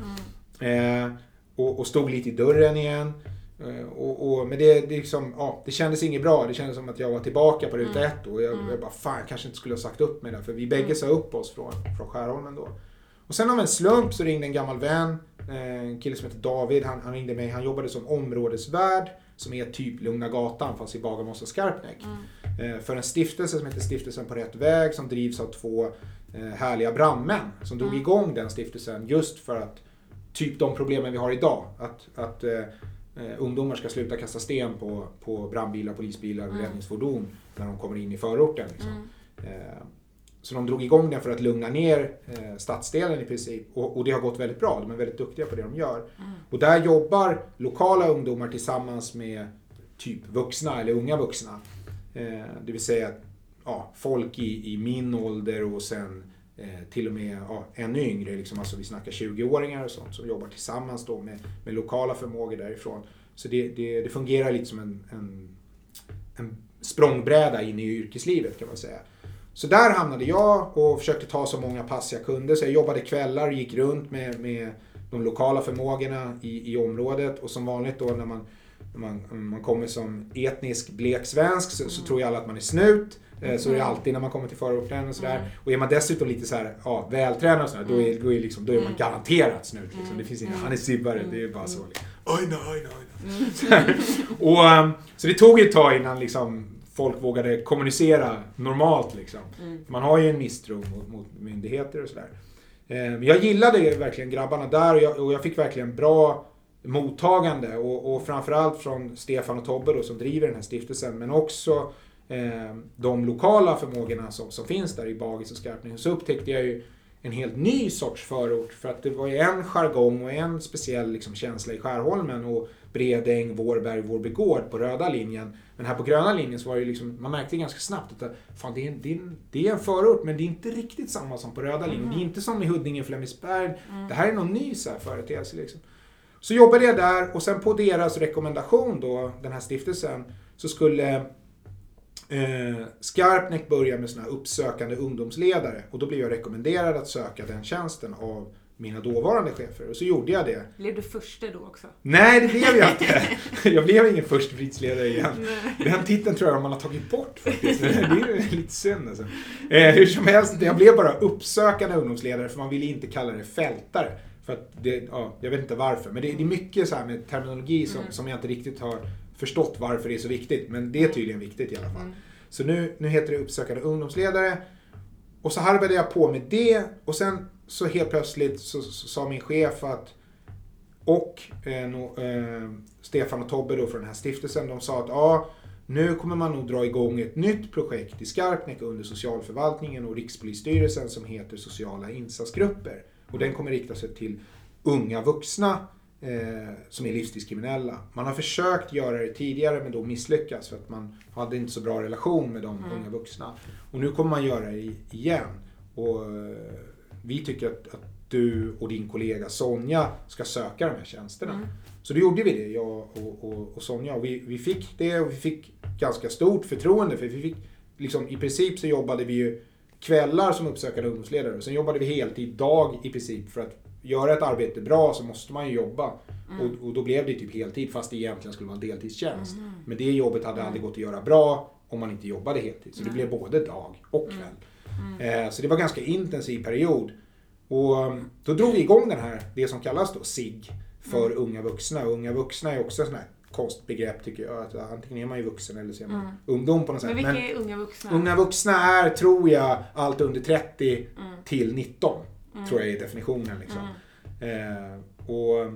Mm. Eh, och, och, stod lite i dörren igen. Eh, och, men det, det, liksom, ja, det kändes inget bra. Det kändes som att jag var tillbaka på ruta mm. ett. Och jag, mm. jag bara, fan jag kanske inte skulle ha sagt upp mig där. För vi bägge mm. sa upp oss från, från Skärholmen då. Och sen av en slump så ringde en gammal vän, en kille som heter David, han, han ringde mig. Han jobbade som områdesvärd, som är typ Lugna Gatan fast i Bagarmossen Skarpnäck. Mm. Eh, för en stiftelse som heter Stiftelsen på rätt väg som drivs av två eh, härliga brandmän som drog mm. igång den stiftelsen just för att typ de problemen vi har idag. Att, att eh, ungdomar ska sluta kasta sten på, på brandbilar, polisbilar och mm. räddningsfordon när de kommer in i förorten. Liksom. Mm. Så de drog igång den för att lugna ner eh, stadsdelen i princip. Och, och, det har gått väldigt bra. De är väldigt duktiga på det de gör. Mm. Och där jobbar lokala ungdomar tillsammans med typ vuxna eller unga vuxna. Eh, det vill säga ja, folk i, i min ålder och sen eh, till och med ja, ännu yngre. Liksom, alltså vi snackar 20-åringar och sånt som jobbar tillsammans då med, med lokala förmågor därifrån. Så det, det, det fungerar lite som en, en, en språngbräda in i yrkeslivet kan man säga. Så där hamnade jag och försökte ta så många pass jag kunde. Så jag jobbade kvällar och gick runt med, med de lokala förmågorna i, i området. Och som vanligt då när man, när man, man kommer som etnisk blek svensk så, så tror ju alla att man är snut. Mm. Så är det alltid när man kommer till förorten och sådär. Mm. Och är man dessutom lite så här, ja, vältränad och sådär, då, är, då, är liksom, då är man mm. garanterat snut. Liksom. Mm. Det finns inga, han är sibbare, det är bara så. Liksom. Oj, nej, oj, nej. och, um, så det tog ett tag innan liksom, folk vågade kommunicera normalt. Liksom. Mm. Man har ju en misstro mot, mot myndigheter och sådär. Eh, jag gillade verkligen grabbarna där och jag, och jag fick verkligen bra mottagande och, och framförallt från Stefan och Tobbe då, som driver den här stiftelsen men också eh, de lokala förmågorna som, som finns där i Bagis och Skarpnäck. Så upptäckte jag ju en helt ny sorts förort för att det var ju en jargong och en speciell liksom, känsla i Skärholmen och Bredäng, Vårberg, Vårbygård på röda linjen. Men här på gröna linjen så var det liksom, man märkte ganska snabbt att fan, det, är en, det, är en, det är en förort men det är inte riktigt samma som på röda linjen. Mm. Det är inte som i Huddinge, Flemingsberg. Mm. Det här är någon ny så här företeelse. Liksom. Så jobbade jag där och sen på deras rekommendation då, den här stiftelsen, så skulle eh, Skarpnäck börja med såna här uppsökande ungdomsledare. Och då blev jag rekommenderad att söka den tjänsten av mina dåvarande chefer. Och så gjorde jag det. Blev du förste då också? Nej, det blev jag inte. Jag blev ingen förstefridsledare igen. Nej. Den titeln tror jag man har tagit bort faktiskt. Det är lite synd alltså. Eh, hur som helst, jag blev bara uppsökande ungdomsledare för man ville inte kalla det fältare. För att det, ja, jag vet inte varför. Men det, det är mycket så med terminologi som, mm. som jag inte riktigt har förstått varför det är så viktigt. Men det är tydligen viktigt i alla fall. Mm. Så nu, nu heter det uppsökande ungdomsledare. Och så harvade jag på med det och sen så helt plötsligt så, så sa min chef att och eh, no, eh, Stefan och Tobbe då från den här stiftelsen, de sa att ja, nu kommer man nog dra igång ett nytt projekt i Skarpnäck under socialförvaltningen och Rikspolisstyrelsen som heter Sociala insatsgrupper. Och den kommer rikta sig till unga vuxna eh, som är livstidskriminella. Man har försökt göra det tidigare men då misslyckats för att man hade inte så bra relation med de mm. unga vuxna. Och nu kommer man göra det igen. Och eh, vi tycker att, att, du och din kollega Sonja ska söka de här tjänsterna. Mm. Så då gjorde vi det, jag och, och, och Sonja. Och vi, vi fick det och vi fick ganska stort förtroende för vi fick liksom, i princip så jobbade vi ju kvällar som uppsökande ungdomsledare. Sen jobbade vi heltid dag i princip för att göra ett arbete bra så måste man ju jobba. Mm. Och, och, då blev det typ heltid fast det egentligen skulle vara en deltidstjänst. Mm. Men det jobbet hade aldrig gått att göra bra om man inte jobbade heltid. Så det blev både dag och kväll. Mm. mm. Eh, så det var en ganska intensiv period. Och um, då drog vi igång den här, det som kallas då SIG för mm. unga vuxna. Unga vuxna är också sånt här konstbegrepp tycker jag. Att antingen är man ju vuxen eller så är man mm. ungdom på något sätt. Men vilka är unga vuxna? Unga vuxna är, tror jag, allt under 30 mm. till 19. Mm. Tror jag är definitionen. Liksom. Eh, och,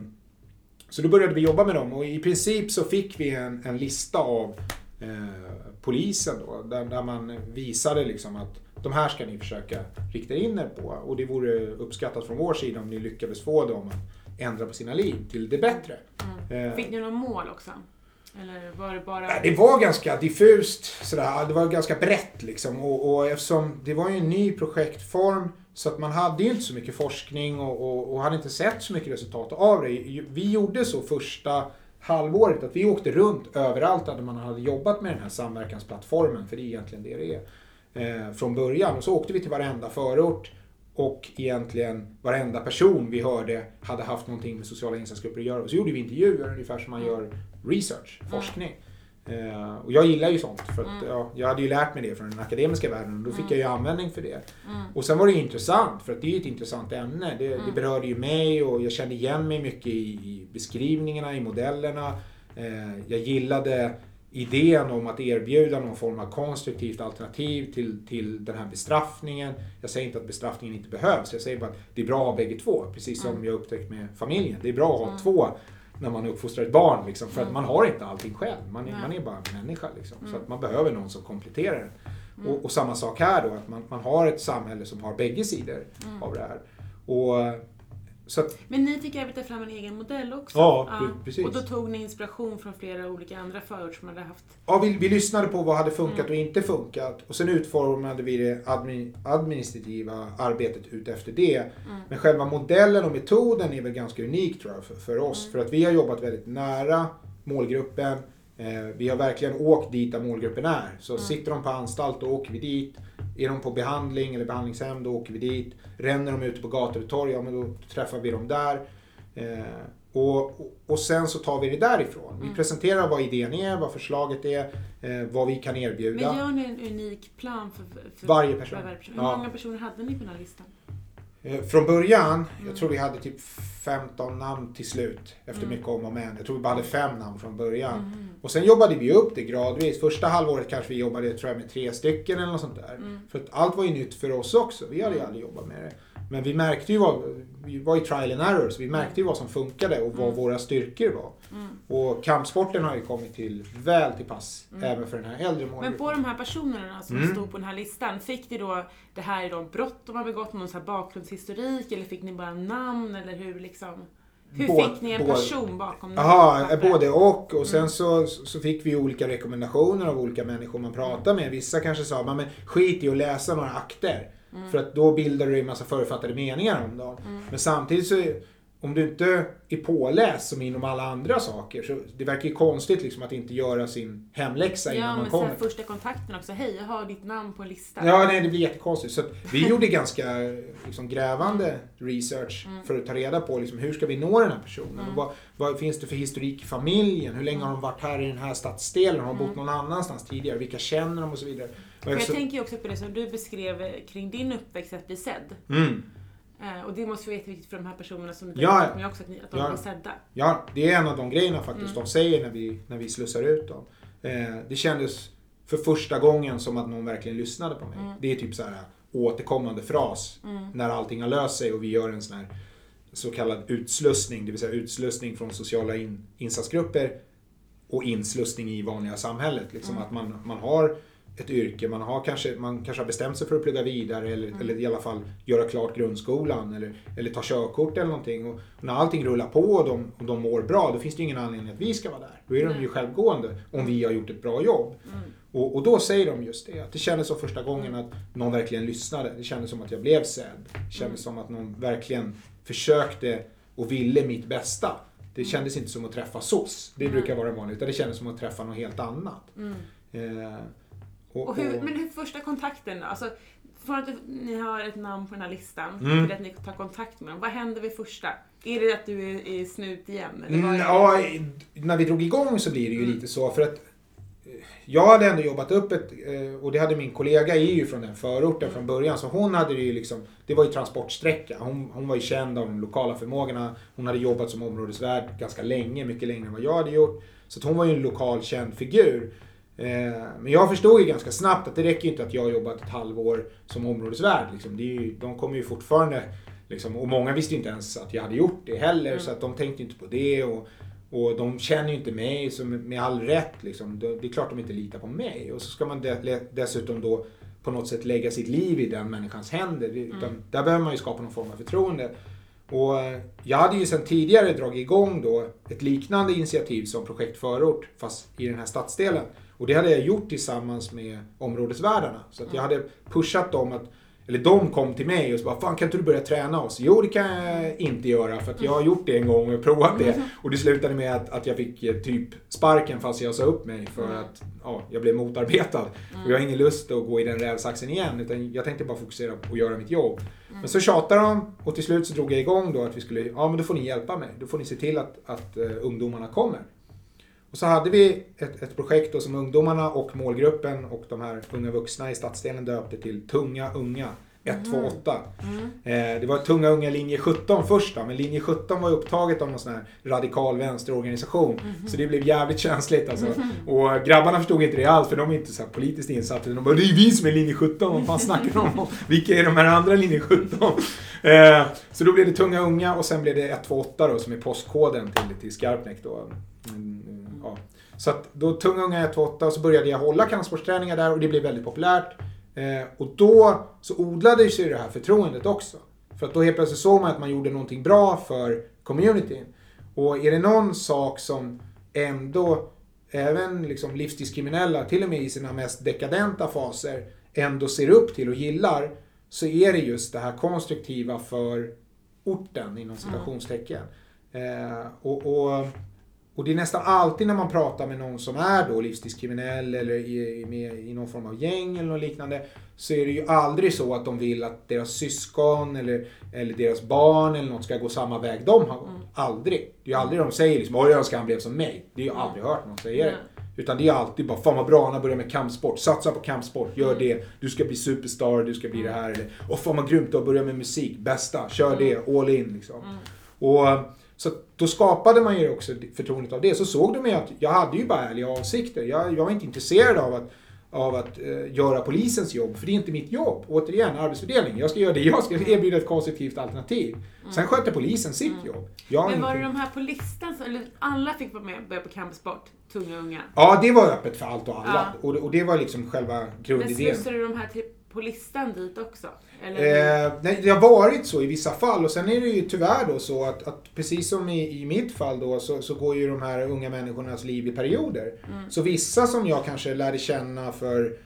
så då började vi jobba med dem och i princip så fick vi en, en lista av eh, polisen då, där, där man visade liksom att de här ska ni försöka rikta in er på. Och det vore uppskattat från vår sida om ni lyckades få dem att ändra på sina liv till det bättre. Mm. Fick ni några mål också? Eller var det bara... Det var ganska diffust. Sådär. Det var ganska brett liksom. Och, och eftersom det var ju en ny projektform så att man hade ju inte så mycket forskning och, och, och hade inte sett så mycket resultat av det. Vi gjorde så första halvåret att vi åkte runt överallt där man hade jobbat med den här samverkansplattformen, för det är egentligen det det är eh, från början. Och så åkte vi till varenda förort och egentligen varenda person vi hörde hade haft någonting med sociala insatsgrupper att göra. Och så gjorde vi intervjuer, ungefär som man gör research, forskning. Eh, och jag gillar ju sånt, för att mm. ja, jag hade ju lärt mig det från den akademiska världen och då fick mm. jag ju användning för det. Mm. Och sen var det intressant, för att det är ett intressant ämne. Det, det mm. berörde ju mig och jag kände igen mig mycket i, i beskrivningarna, i modellerna. Eh, jag gillade idén om att erbjuda någon form av konstruktivt alternativ till, till den här bestraffningen. Jag säger inte att bestraffningen inte behövs, jag säger bara att det är bra att ha bägge två. Precis som mm. jag upptäckt med familjen. Det är bra att ha mm. två när man uppfostrar ett barn. Liksom, för att mm. man har inte allting själv. Man är, man är bara människa. Liksom, Så att man behöver någon som kompletterar Mm. Och, och, samma sak här då, att man, man har ett samhälle som har bägge sidor mm. av det här. Och att, men ni fick arbeta fram en egen modell också? Ja, ja, precis. Och då tog ni inspiration från flera olika andra förord som hade haft... Ja, vi, vi lyssnade på vad hade funkat mm. och inte funkat. Och sen utformade vi det admin, administrativa arbetet ut efter det. Mm. Men själva modellen och metoden är väl ganska unik tror jag för, för oss. Mm. För att vi har jobbat väldigt nära målgruppen. Eh, vi har verkligen åkt dit där målgruppen är. Så mm. sitter de på anstalt, då åker vi dit. Är de på behandling eller behandlingshem, då åker vi dit. Ränner de ute på gator och torg, ja men då träffar vi dem där. Eh, och, och sen så tar vi det därifrån. Mm. Vi presenterar vad idén är, vad förslaget är, eh, vad vi kan erbjuda. Men gör ni en unik plan för, för varje person? Varje person. Hur ja. många personer hade ni på den här listan? Eh, från början, mm. jag tror vi hade typ 15 namn till slut. Efter mm. mycket om och men. Jag tror vi bara hade fem namn från början. Mm. Och sen jobbade vi upp det gradvis. Första halvåret kanske vi jobbade tror jag, med tre stycken eller något sånt där. Mm. För att allt var ju nytt för oss också. Vi hade ju aldrig jobbat med det. Men vi märkte ju vad, vi var i trial and error, så vi märkte ju vad som funkade och vad mm. våra styrkor var. Mm. Och kampsporten har ju kommit till väl till pass, mm. även för den här äldre målgruppen. Men på de här personerna som stod på den här listan, fick ni då, det här är de brott de har begått, någon sån här bakgrundshistorik, eller fick ni bara namn, eller hur liksom? Hur både, fick ni en person bakom Jaha, både och. Och sen mm. så, så fick vi olika rekommendationer av olika människor man pratade med. Vissa kanske sa, men skit i att läsa några akter. Mm. För att då bildar du en massa förutfattade meningar om dem. Mm. Men samtidigt så om du inte är påläst som inom alla andra saker så det verkar ju konstigt liksom att inte göra sin hemläxa ja, innan man kommer. Ja, men första kontakten också. Hej, jag har ditt namn på en lista. Ja, nej, det blir jättekonstigt. Så vi gjorde ganska liksom, grävande research mm. för att ta reda på liksom, hur ska vi nå den här personen. Mm. Vad, vad, finns det för historik i familjen? Hur länge har de varit här i den här stadsdelen? Har de bott mm. någon annanstans tidigare? Vilka känner de och så vidare. Och jag, tänker också på det som du beskrev kring din uppväxt, att bli sedd. Mm. Eh, och det måste vara jätteviktigt för de här personerna som du ja, med också, att de ja, blir sedda. Ja, det är en av de grejerna faktiskt mm. de säger när vi, när vi slussar ut dem. Eh, det kändes för första gången som att någon verkligen lyssnade på mig. Mm. Det är typ så här återkommande fras mm. när allting har löst sig och vi gör en sån här så kallad utslussning, det vill säga utslussning från sociala in, insatsgrupper och inslussning i vanliga samhället. Liksom mm. Att man, man har ett yrke, man, har kanske, man kanske har bestämt sig för att plugga vidare eller, mm. eller i alla fall göra klart grundskolan eller, eller ta körkort eller någonting. Och, när allting rullar på och de, och de mår bra, då finns det ingen anledning att vi ska vara där. Då är de ju självgående om vi har gjort ett bra jobb. Mm. Och, och, då säger de just det, att det kändes som första gången att någon verkligen lyssnade. Det kändes som att jag blev sedd. Det kändes mm. som att någon verkligen försökte och ville mitt bästa. Det mm. kändes inte som att träffa SOS, det brukar vara vanligt, utan det kändes som att träffa något helt annat. Mm. Eh, och, och hur, men hur första kontakten då? Alltså, från att ni har ett namn på den här listan mm. till att ni tar kontakt med dem. Vad händer vid första? Är det att du är, är snut igen? Eller mm, ja, när vi drog igång så blir det ju mm. lite så. För att eh, jag hade ändå jobbat upp ett, eh, och det hade min kollega är ju från den förorten mm. från början. Så hon hade det ju liksom, det var ju transportsträcka. Hon, hon var ju känd av de lokala förmågorna. Hon hade jobbat som områdesvärd ganska länge, mycket längre än vad jag hade gjort. Så hon var ju en lokal känd figur. Eh, men jag förstod ju ganska snabbt att det räcker inte att jag har jobbat ett halvår som områdesvärd. Liksom. Ju, de kommer ju fortfarande, liksom, och många visste ju inte ens att jag hade gjort det heller, mm. så att de tänkte inte på det. Och, och de känner ju inte mig, så med all rätt. Liksom, det är klart de inte litar på mig. Och så ska man dessutom då på något sätt lägga sitt liv i den människans händer. Utan mm. Där behöver man ju skapa någon form av förtroende. Och eh, jag hade ju sedan tidigare dragit igång då ett liknande initiativ som Projekt Förort, fast i den här stadsdelen. Och det hade jag gjort tillsammans med områdesvärdarna. Så att jag hade pushat dem att eller de kom till mig och sa Fan kan inte du börja träna oss? Jo det kan jag inte göra för att jag har gjort det en gång och provat det. Och det slutade med att, att jag fick eh, typ sparken fast jag sa upp mig för mm. att ja, jag blev motarbetad. Mm. Och jag har ingen lust att gå i den rävsaxen igen utan jag tänkte bara fokusera på att göra mitt jobb. Mm. Men så tjatade de och till slut så drog jag igång då att vi skulle, ja men då får ni hjälpa mig. Då får ni se till att, att uh, ungdomarna kommer. Och så hade vi ett, ett projekt då som ungdomarna och målgruppen och de här unga vuxna i stadsdelen döpte till Tunga Unga. 128. Mm. Eh, det var Tunga Unga linje 17 först då, men linje 17 var upptaget av någon sån här radikal vänsterorganisation. Mm. Så det blev jävligt känsligt alltså. Mm. Och grabbarna förstod inte det alls för de är inte så politiskt insatta. De bara, det är vi som är linje 17, vad fan snackar de om? Vilka är de här andra linje 17? Eh, så då blev det Tunga Unga och sen blev det 128 då som är postkoden till, till Skarpnäck då. Ja. Så att då tunga unga 1-8 och så började jag hålla kampsportsträningar där och det blev väldigt populärt. Eh, och då så odlades ju det här förtroendet också. För att då helt plötsligt såg man att man gjorde någonting bra för communityn. Och är det någon sak som ändå även liksom livstidskriminella, till och med i sina mest dekadenta faser, ändå ser upp till och gillar, så är det just det här konstruktiva för orten inom citationstecken. Mm. Eh, och, och, och, det är nästan alltid när man pratar med någon som är då livstidskriminell eller i, med i någon form av gäng eller något liknande, så är det ju aldrig så att de vill att deras syskon eller, eller deras barn eller något ska gå samma väg de har gått. Mm. Aldrig. Det är ju aldrig de säger liksom, jag önskar han blev som mig. Det är ju aldrig hört någon säga det. Utan det är alltid bara, fan vad bra han har börjat med kampsport. Satsa på kampsport, gör mm. det. Du ska bli superstar, du ska bli det här. Eller, och fan vad grymt du har börjat med musik. Bästa, kör mm. det, all in liksom. Mm. Och, så då skapade man ju också förtroendet av det. Så såg de ju att jag hade ju bara ärliga avsikter. Jag, jag var inte intresserad av att av att eh, göra polisens jobb, för det är inte mitt jobb. Återigen, arbetsfördelning. Jag ska göra det jag ska erbjuda ett konstruktivt alternativ. Mm. Sen sköter polisen sitt mm. jobb. Jag Men var inte... det de här på listan, eller alla fick vara med och börja på kampsport? Tunga unga? Ja, det var öppet för allt och alla. Ja. Och, och det var liksom själva grundidén. Men slussade du de här till på listan dit också? Eh, nej, det har varit så i vissa fall och sen är det ju tyvärr då så att, att precis som i, i mitt fall då så, så går ju de här unga människornas liv i perioder. Mm. Så vissa som jag kanske lärde känna för,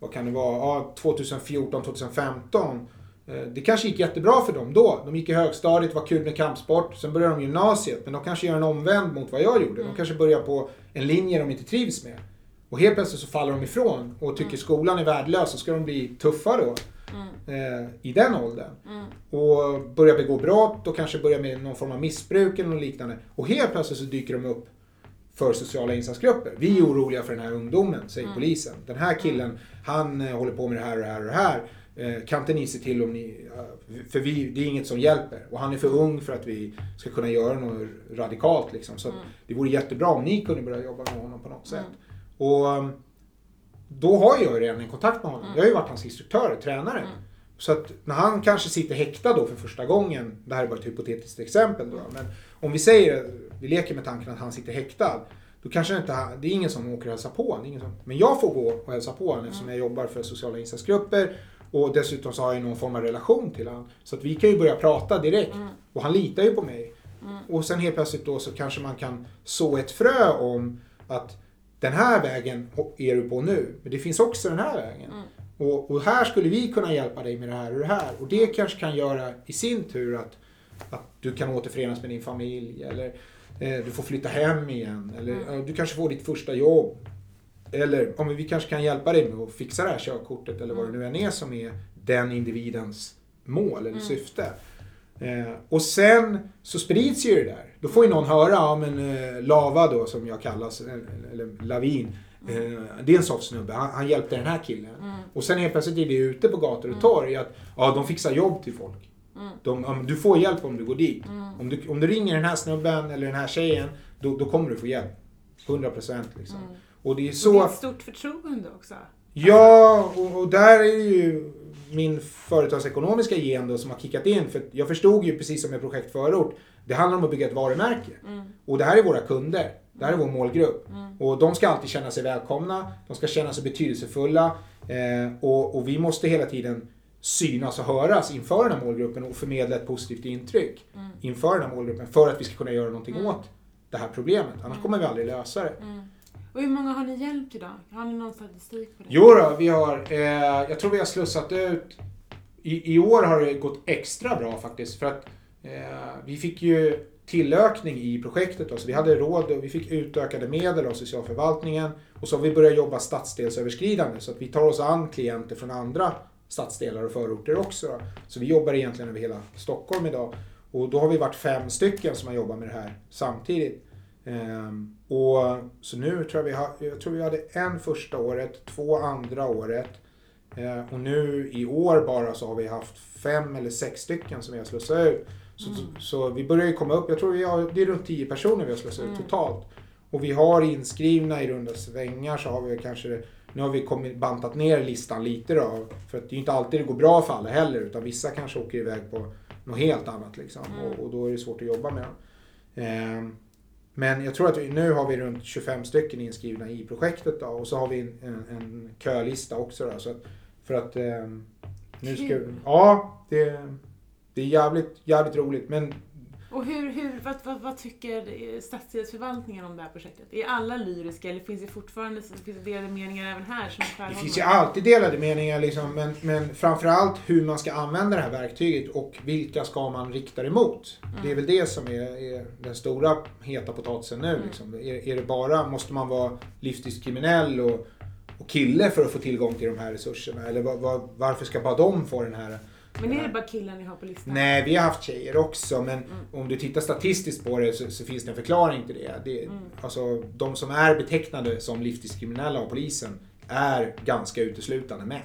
vad kan det vara, ja, 2014, 2015 eh, det kanske gick jättebra för dem då. De gick i högstadiet, var kul med kampsport. Sen började de gymnasiet, men de kanske gör en omvänd mot vad jag gjorde. Mm. De kanske börjar på en linje de inte trivs med. Och helt plötsligt så faller de ifrån och tycker mm. skolan är värdelös så ska de bli tuffa då. Mm. Eh, I den åldern. Mm. Och börja begå brott och kanske börja med någon form av missbruk eller något liknande. Och helt plötsligt så dyker de upp för sociala insatsgrupper. Vi är mm. oroliga för den här ungdomen, säger mm. polisen. Den här killen, han eh, håller på med det här och det här och det här. Eh, kan inte ni se till om ni... För vi, det är inget som hjälper. Och han är för ung för att vi ska kunna göra något radikalt. Liksom. Så mm. det vore jättebra om ni kunde börja jobba med honom på något sätt. Och um, då har jag ju redan en kontakt med honom. Mm. Jag har ju varit hans instruktör och tränare. Mm. Så att när han kanske sitter häktad då för första gången, det här är bara ett hypotetiskt exempel då, men om vi säger, vi leker med tanken att han sitter häktad, då kanske inte, det är ingen som åker och hälsar på honom. Men jag får gå och hälsa på honom eftersom jag jobbar för sociala insatsgrupper och dessutom så har jag någon form av relation till honom. Så att vi kan ju börja prata direkt. Mm. Och han litar ju på mig. Mm. Och sen helt plötsligt då så kanske man kan så ett frö om att den här vägen är du på nu, men det finns också den här vägen. Mm. Och, och, här skulle vi kunna hjälpa dig med det här och det här. Och det kanske kan göra i sin tur att, att du kan återförenas med din familj eller eh, du får flytta hem igen. Eller mm. du kanske får ditt första jobb. Eller om vi kanske kan hjälpa dig med att fixa det här körkortet eller vad det nu än är som är den individens mål eller mm. syfte. Eh, och sen så sprids ju det där. Då får ju någon höra, ja men eh, Lava då som jag kallas, eller, eller Lavin. Eh, det är en soft snubbe, han, han, hjälpte den här killen. Mm. Och sen helt plötsligt är det ute på gator och mm. torg att ja, de fixar jobb till folk. Mm. De, du får hjälp om du går dit. Mm. Om, du, om du ringer den här snubben eller den här tjejen, då, då kommer du få hjälp. 100 procent liksom. Mm. Och det är så... Och det är ett stort förtroende också. Ja, och, och där är det ju min företagsekonomiska gen då som har kickat in. För jag förstod ju precis som med projekt förort. Det handlar om att bygga ett varumärke. Mm. Och det här är våra kunder. Det här är vår målgrupp. Mm. Och de ska alltid känna sig välkomna. De ska känna sig betydelsefulla. Eh, och, och, vi måste hela tiden synas och höras inför den här målgruppen och förmedla ett positivt intryck mm. inför den här målgruppen för att vi ska kunna göra någonting mm. åt det här problemet. Annars mm. kommer vi aldrig lösa det. Och hur många har ni hjälpt idag? Har ni någon statistik på det? Jo då, vi har, eh, jag tror vi har slussat ut, i, i år har det gått extra bra faktiskt för att eh, vi fick ju tillökning i projektet. Då, så vi hade råd och vi fick utökade medel av socialförvaltningen och så har vi börjat jobba stadsdelsöverskridande så att vi tar oss an klienter från andra stadsdelar och förorter också. Så vi jobbar egentligen över hela Stockholm idag. Och då har vi varit fem stycken som har jobbat med det här samtidigt. Ehm, och, så nu tror jag vi, har, jag tror vi hade en första året, två andra året ehm, och nu i år bara så har vi haft fem eller sex stycken som vi har slussat ut. Så, mm. så, så, vi börjar ju komma upp, jag tror vi har, det är runt tio personer vi har slussat mm. ut totalt. Och vi har inskrivna i runda svängar så har vi kanske, nu har vi kommit, bantat ner listan lite då. För att det är ju inte alltid det går bra för alla heller utan vissa kanske åker iväg på något helt annat liksom. Mm. Och, och, då är det svårt att jobba med dem. Ehm, men jag tror att vi, nu har vi runt 25 stycken inskrivna i projektet då, och så har vi en, en, en kölista också. Då, så att För att eh, nu ska Ja, det, det är jävligt, jävligt roligt. Men och hur, hur, vad, vad, vad tycker stadsdelsförvaltningen om det här projektet? Är alla lyriska eller finns det fortfarande finns det delade meningar även här? Som det finns ju alltid delade meningar liksom, men, men framförallt hur man ska använda det här verktyget och vilka ska man rikta det mot? Mm. Det är väl det som är, är den stora heta potatisen nu. Mm. Liksom. Är, är det bara, måste man vara livstidskriminell och, och kille för att få tillgång till de här resurserna? Eller var, var, varför ska bara de få den här men är det bara killar ni har på listan? Nej, vi har haft tjejer också. Men mm. om du tittar statistiskt på det så, så, finns det en förklaring till det. det mm. Alltså, de som är betecknade som livstidskriminella av polisen är ganska uteslutande män.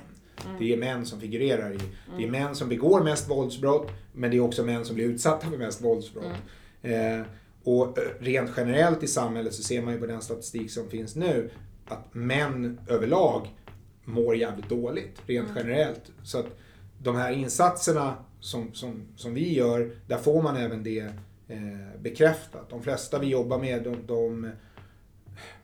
Mm. Det är män som figurerar i. Det är mm. män som begår mest våldsbrott, men det är också män som blir utsatta för mest våldsbrott. Mm. Eh, och eh, rent generellt i samhället så ser man ju på den statistik som finns nu att män överlag mår jävligt dåligt, rent mm. generellt. Så att de här insatserna som, som, som vi gör, där får man även det eh, bekräftat. De flesta vi jobbar med, de, de,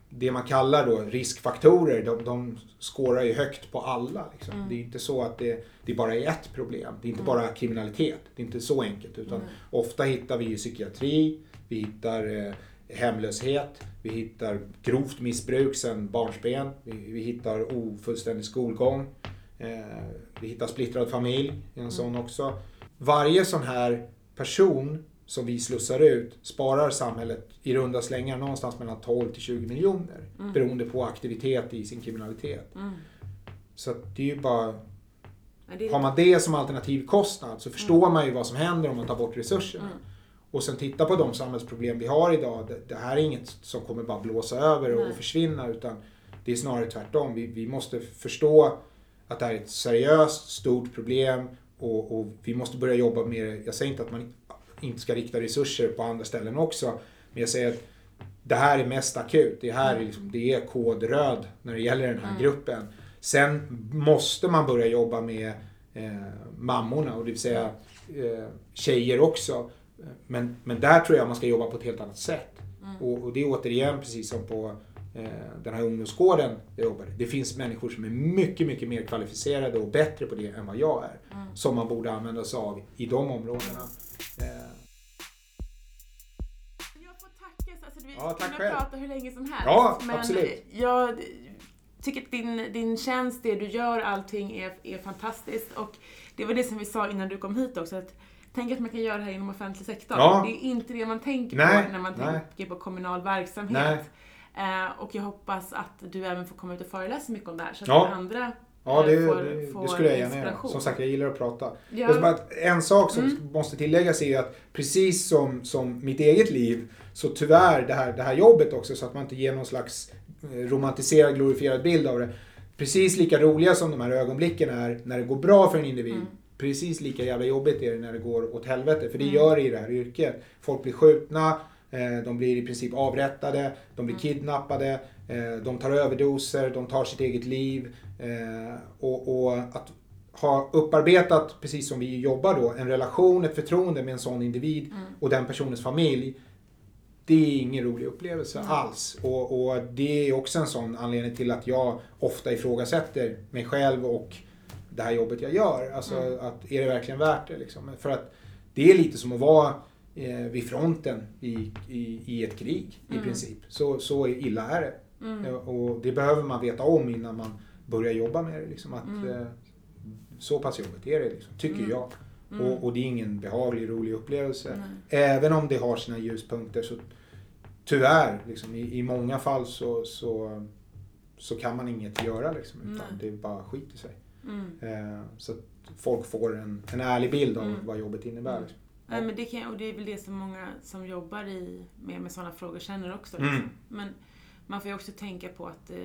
det man kallar då riskfaktorer, de, de skårar ju högt på alla. Liksom. Mm. Det är inte så att det, det bara är ett problem. Det är inte mm. bara kriminalitet. Det är inte så enkelt. Utan mm. ofta hittar vi ju psykiatri, vi hittar eh, hemlöshet, vi hittar grovt missbruk sedan barnsben, vi, vi hittar ofullständig skolgång. Eh, vi hittar splittrad familj i en sån också. Varje sån här person som vi slussar ut sparar samhället i runda slängar någonstans mellan 12 till 20 miljoner. Mm. Beroende på aktivitet i sin kriminalitet. Mm. Så det är ju bara... Har man det som alternativkostnad så förstår mm. man ju vad som händer om man tar bort resurserna. Mm. Och sen titta på de samhällsproblem vi har idag. Det, det här är inget som kommer bara blåsa över och, och försvinna utan det är snarare tvärtom. Vi, vi måste förstå att det här är ett seriöst, stort problem och, och, vi måste börja jobba med det. Jag säger inte att man inte ska rikta resurser på andra ställen också, men jag säger att det här är mest akut. Det här är, liksom, det är kod röd när det gäller den här mm. gruppen. Sen måste man börja jobba med eh, mammorna, och det vill säga eh, tjejer också. Men, men där tror jag man ska jobba på ett helt annat sätt. Mm. Och, och det är återigen precis som på den här ungdomsgården jag jobbar Det finns människor som är mycket, mycket mer kvalificerade och bättre på det än vad jag är. Mm. Som man borde använda sig av i de områdena. Eh. Jag får tacka. Alltså, vi ja, tack själv. prata hur länge som helst. Ja, men absolut. Jag tycker att din, din tjänst, det du gör, allting är, är fantastiskt. Och det var det som vi sa innan du kom hit också. Att Tänk att man kan göra det här inom offentlig sektor. Ja. Det är inte det man tänker Nej. på när man Nej. tänker på kommunal verksamhet. Nej. Eh, och jag hoppas att du även får komma ut och föreläsa mycket om det här så att ja. andra Ja, det, får, det, får det skulle jag gärna göra. Som sagt, jag gillar att prata. Ja. en sak som mm. måste tilläggas är att precis som, som mitt eget liv, så tyvärr det här, det här jobbet också, så att man inte ger någon slags eh, romantiserad, glorifierad bild av det. Precis lika roliga som de här ögonblicken är när det går bra för en individ, mm. precis lika jävla jobbigt är det när det går åt helvete. För det mm. gör det i det här yrket. Folk blir skjutna, Eh, de blir i princip avrättade, de blir mm. kidnappade, eh, de tar överdoser, de tar sitt eget liv. Eh, och, och att ha upparbetat, precis som vi jobbar då, en relation, ett förtroende med en sån individ mm. och den personens familj. Det är ingen rolig upplevelse mm. alls. Och, och, det är också en sån anledning till att jag ofta ifrågasätter mig själv och det här jobbet jag gör. Alltså, mm. att är det verkligen värt det? Liksom? För att det är lite som att vara eh, vid fronten i, i, i ett krig mm. i princip. Så, så illa är det. Mm. Och det behöver man veta om innan man börjar jobba med det. Liksom, att, mm. eh, så pass jobbigt är det, liksom, tycker mm. jag. Mm. Och, och, det är ingen behaglig, rolig upplevelse. Även om det har sina ljuspunkter så tyvärr, liksom, i, i många fall så, så, så kan man inget göra. Liksom, utan det bara skiter sig. Mm. Eh, så att folk får en, en ärlig bild av vad jobbet innebär. Liksom. Nej, men det kan, och det är väl det som många som jobbar i, med, med sådana frågor känner också. Liksom. Mm. Men man får ju också tänka på att eh,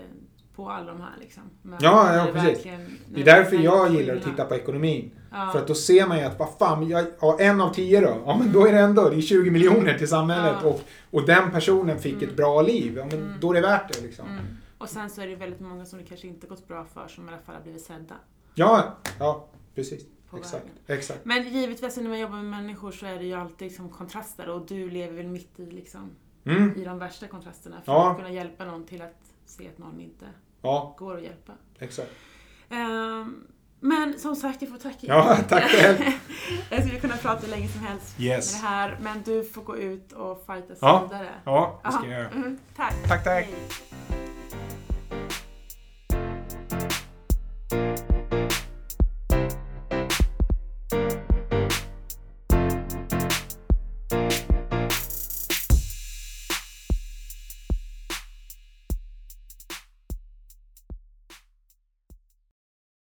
på alla de här liksom. Men ja, ja precis. Det är därför jag gillar att titta på ekonomin. Ja. För att då ser man ju att, vad fan, jag, ja, en av tio då? Ja men då är det ändå, det är 20 miljoner till samhället ja. och, och den personen fick mm. ett bra liv. Ja, men mm. då är det värt det liksom. Mm. Och sen så är det väldigt många som det kanske inte gått bra för som i alla fall har blivit sedda. Ja, ja precis på exakt, vägen. Exakt. Men givetvis när man jobbar med människor så är det ju alltid liksom kontraster och du lever väl mitt i, liksom, mm. i de värsta kontrasterna för ja. att kunna hjälpa någon till att se att någon inte ja. går att hjälpa. Exakt. Um, Men som sagt, jag får tacka Ja, tack själv. jag skulle kunna prata hur länge som helst Yes. med det här, men du får gå ut och fightas Ja. vidare. Ja, det ska jag göra. Mm, tack. Tack, tack. Hej.